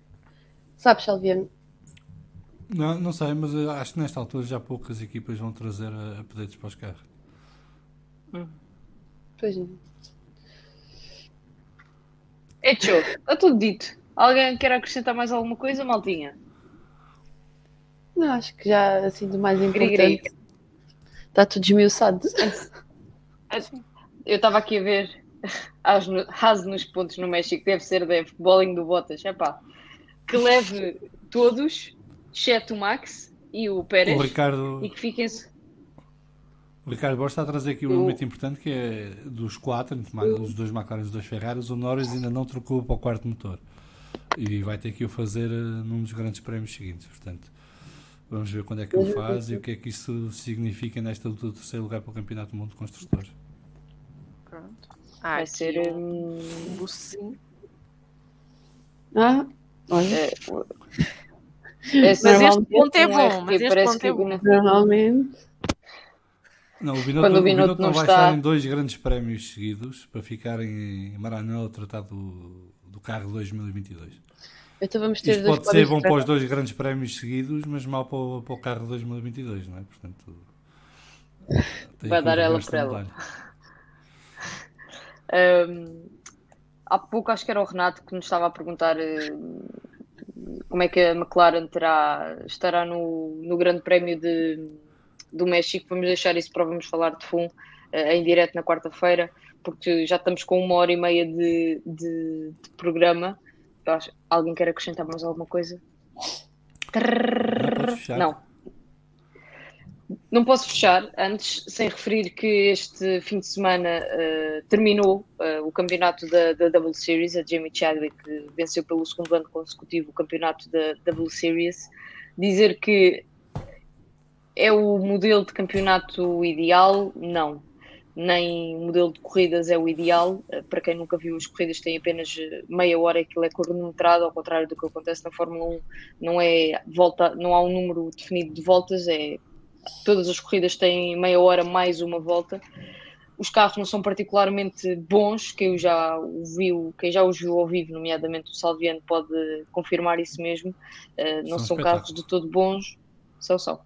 [SPEAKER 2] sabes, Salviano.
[SPEAKER 4] Não, não sei, mas eu acho que nesta altura já poucas equipas vão trazer eh, updates para os carros.
[SPEAKER 2] Pois não.
[SPEAKER 1] É show. Está tudo dito. Alguém quer acrescentar mais alguma coisa, Maltinha?
[SPEAKER 2] Não, acho que já assim do mais importante. Está tudo esmiuçado.
[SPEAKER 1] Eu estava aqui a ver Haas nos pontos no México, deve ser da futeboling do Bottas. Epá, que leve todos, exceto o Max e o Pérez,
[SPEAKER 4] O Ricardo,
[SPEAKER 1] e que fiquem.
[SPEAKER 4] o Ricardo Borges está a trazer aqui um
[SPEAKER 1] Eu-
[SPEAKER 4] momento importante que é dos quatro, os dois McLaren e os dois Ferraris, o Norris ainda não trocou para o quarto motor. E vai ter que o fazer eh, num dos grandes prémios seguintes. Portanto, vamos ver quando é que o faz e o que é que isso significa nesta luta do terceiro lugar para o Campeonato do Mundo de Construtores.
[SPEAKER 3] Pronto. Ah,
[SPEAKER 1] Vai ser.
[SPEAKER 3] um
[SPEAKER 1] hum,
[SPEAKER 3] boostzinho.
[SPEAKER 2] Ah,
[SPEAKER 1] é, é
[SPEAKER 3] Mas este ponto é
[SPEAKER 1] um
[SPEAKER 3] bom, mas este
[SPEAKER 1] parece
[SPEAKER 3] ponto
[SPEAKER 1] que
[SPEAKER 3] é
[SPEAKER 1] o
[SPEAKER 3] bom.
[SPEAKER 1] Binotto-
[SPEAKER 2] normalmente.
[SPEAKER 4] Não, o Binotto,
[SPEAKER 1] Quando o
[SPEAKER 4] o
[SPEAKER 1] Binotto
[SPEAKER 4] Binotto
[SPEAKER 1] não
[SPEAKER 4] não vai
[SPEAKER 1] está-
[SPEAKER 4] estar em dois grandes prémios seguidos para ficar em Maranhão a tratar do, do carro 2022.
[SPEAKER 2] Então vamos ter
[SPEAKER 4] Isto pode ser bom para os dois grandes prémios seguidos, mas mal para o, para o carro 2022, não é? Portanto,
[SPEAKER 1] Vai dar ela
[SPEAKER 4] da
[SPEAKER 1] ela.
[SPEAKER 4] medalha.
[SPEAKER 1] Há pouco acho que era o Renato que nos estava a perguntar hum, como é que a McLaren terá, estará no, no Grande Prémio de, do México. Vamos deixar isso para vamos falar de fundo eh, em direto na quarta-feira, porque já estamos com uma hora e meia de, de- de programa. Acho- alguém quer acrescentar mais alguma coisa?
[SPEAKER 4] Não.
[SPEAKER 1] Não. Posso fechar antes sem referir que este fim de semana eh, terminou eh, o campeonato da, da Double Series. A Jamie Chadwick venceu pelo segundo ano consecutivo o campeonato da Double Series. Dizer que é o modelo de campeonato ideal, não. Nem o modelo de corridas é o ideal. Eh, Para quem nunca viu, as corridas têm apenas meia hora, aquilo é cronometrado, ao contrário do que acontece na Fórmula 1. Não, é volta, não há um número definido de voltas, é todas as corridas têm meia hora mais uma volta. Os carros não são particularmente bons, quem, já o viu, quem já os viu ao vivo, nomeadamente o Salviano, pode confirmar isso mesmo. Uh, não
[SPEAKER 4] São
[SPEAKER 1] são carros de todo bons, são só.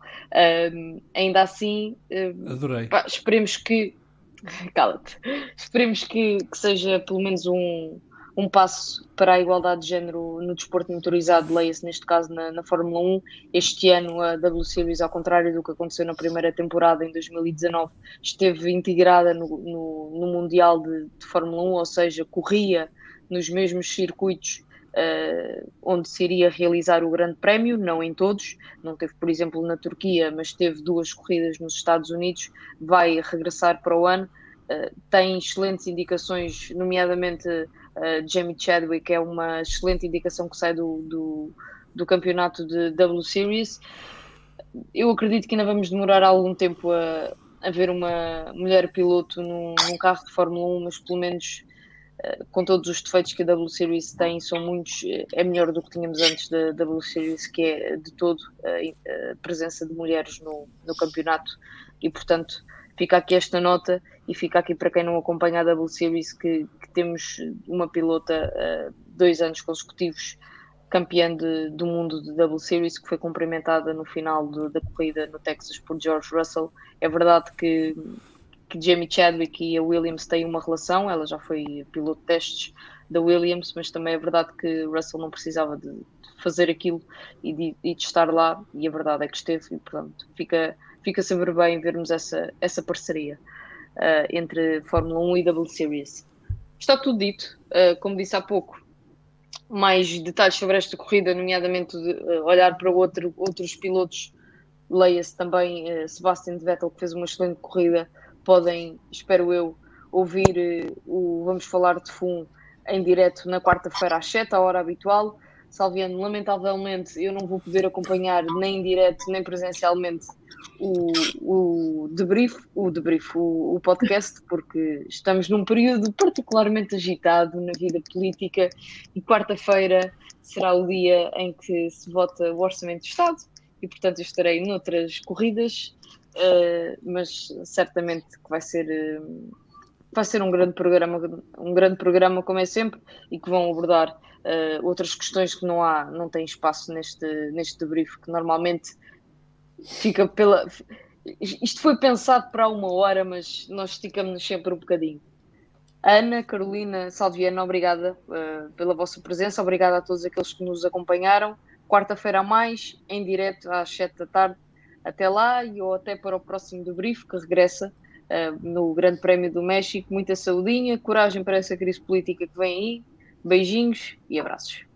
[SPEAKER 1] Um, ainda assim, uh,
[SPEAKER 4] Adorei.
[SPEAKER 1] pá, esperemos que. Cala-te. Esperemos que, que seja pelo menos um, um passo para a igualdade de género no desporto motorizado, leia-se neste caso na, na Fórmula 1. Este ano a W Series, ao contrário do que aconteceu na primeira temporada em 2019, esteve integrada no, no, no Mundial de, de Fórmula 1, ou seja, corria nos mesmos circuitos uh, onde se iria realizar o Grande Prémio, não em todos, não teve, por exemplo, na Turquia, mas teve duas corridas nos Estados Unidos, vai regressar para o ano. Uh, tem excelentes indicações, nomeadamente uh, Jamie Chadwick é uma excelente indicação que sai do, do, do campeonato de W Series. Eu acredito que ainda vamos demorar algum tempo a, haver uma mulher piloto num, num carro de Fórmula 1, mas pelo menos uh, com todos os defeitos que a W Series tem, são muitos, é melhor do que tínhamos antes da W Series, que é de todo a, a presença de mulheres no, no campeonato e portanto fica aqui esta nota e fica aqui para quem não acompanha a W Series que, que temos uma pilota uh, dois anos consecutivos campeã de, do mundo de W Series que foi cumprimentada no final de, da corrida no Texas por George Russell. É verdade que, que Jamie Chadwick e a Williams têm uma relação, ela já foi piloto de testes da Williams, mas também é verdade que Russell não precisava de, fazer aquilo e de, e de estar lá, e a verdade é que esteve, e portanto fica fica sempre bem vermos essa, essa parceria uh, entre Fórmula 1 e W Series. Está tudo dito, uh, como disse há pouco, mais detalhes sobre esta corrida, nomeadamente de, uh, olhar para outro, outros pilotos, leia-se também Sebastian Vettel, que fez uma excelente corrida, podem, espero eu, ouvir o Vamos Falar de FUN em direto na quarta-feira às 7, a hora habitual. Salviano, lamentavelmente eu não vou poder acompanhar nem em direto nem presencialmente o, o debrief, o, debrief o, o podcast, porque estamos num período particularmente agitado na vida política e quarta-feira será o dia em que se vota o Orçamento de Estado e, portanto, eu estarei noutras corridas, uh, mas certamente que vai ser. Uh, vai ser um grande programa, um grande programa como é sempre, e que vão abordar uh, outras questões que não há, não tem espaço neste, neste debrief, que normalmente fica pela. Isto foi pensado para uma hora, mas nós esticamos-nos sempre um bocadinho. Ana, Carolina, Salviana, obrigada uh, pela vossa presença, obrigada a todos aqueles que nos acompanharam. Quarta-feira a mais, em direto às 7 da tarde. Até lá e ou até para o próximo debrief que regressa uh, no Grande Prémio do México. Muita saudinha, coragem para essa crise política que vem aí Beijinhos e abraços.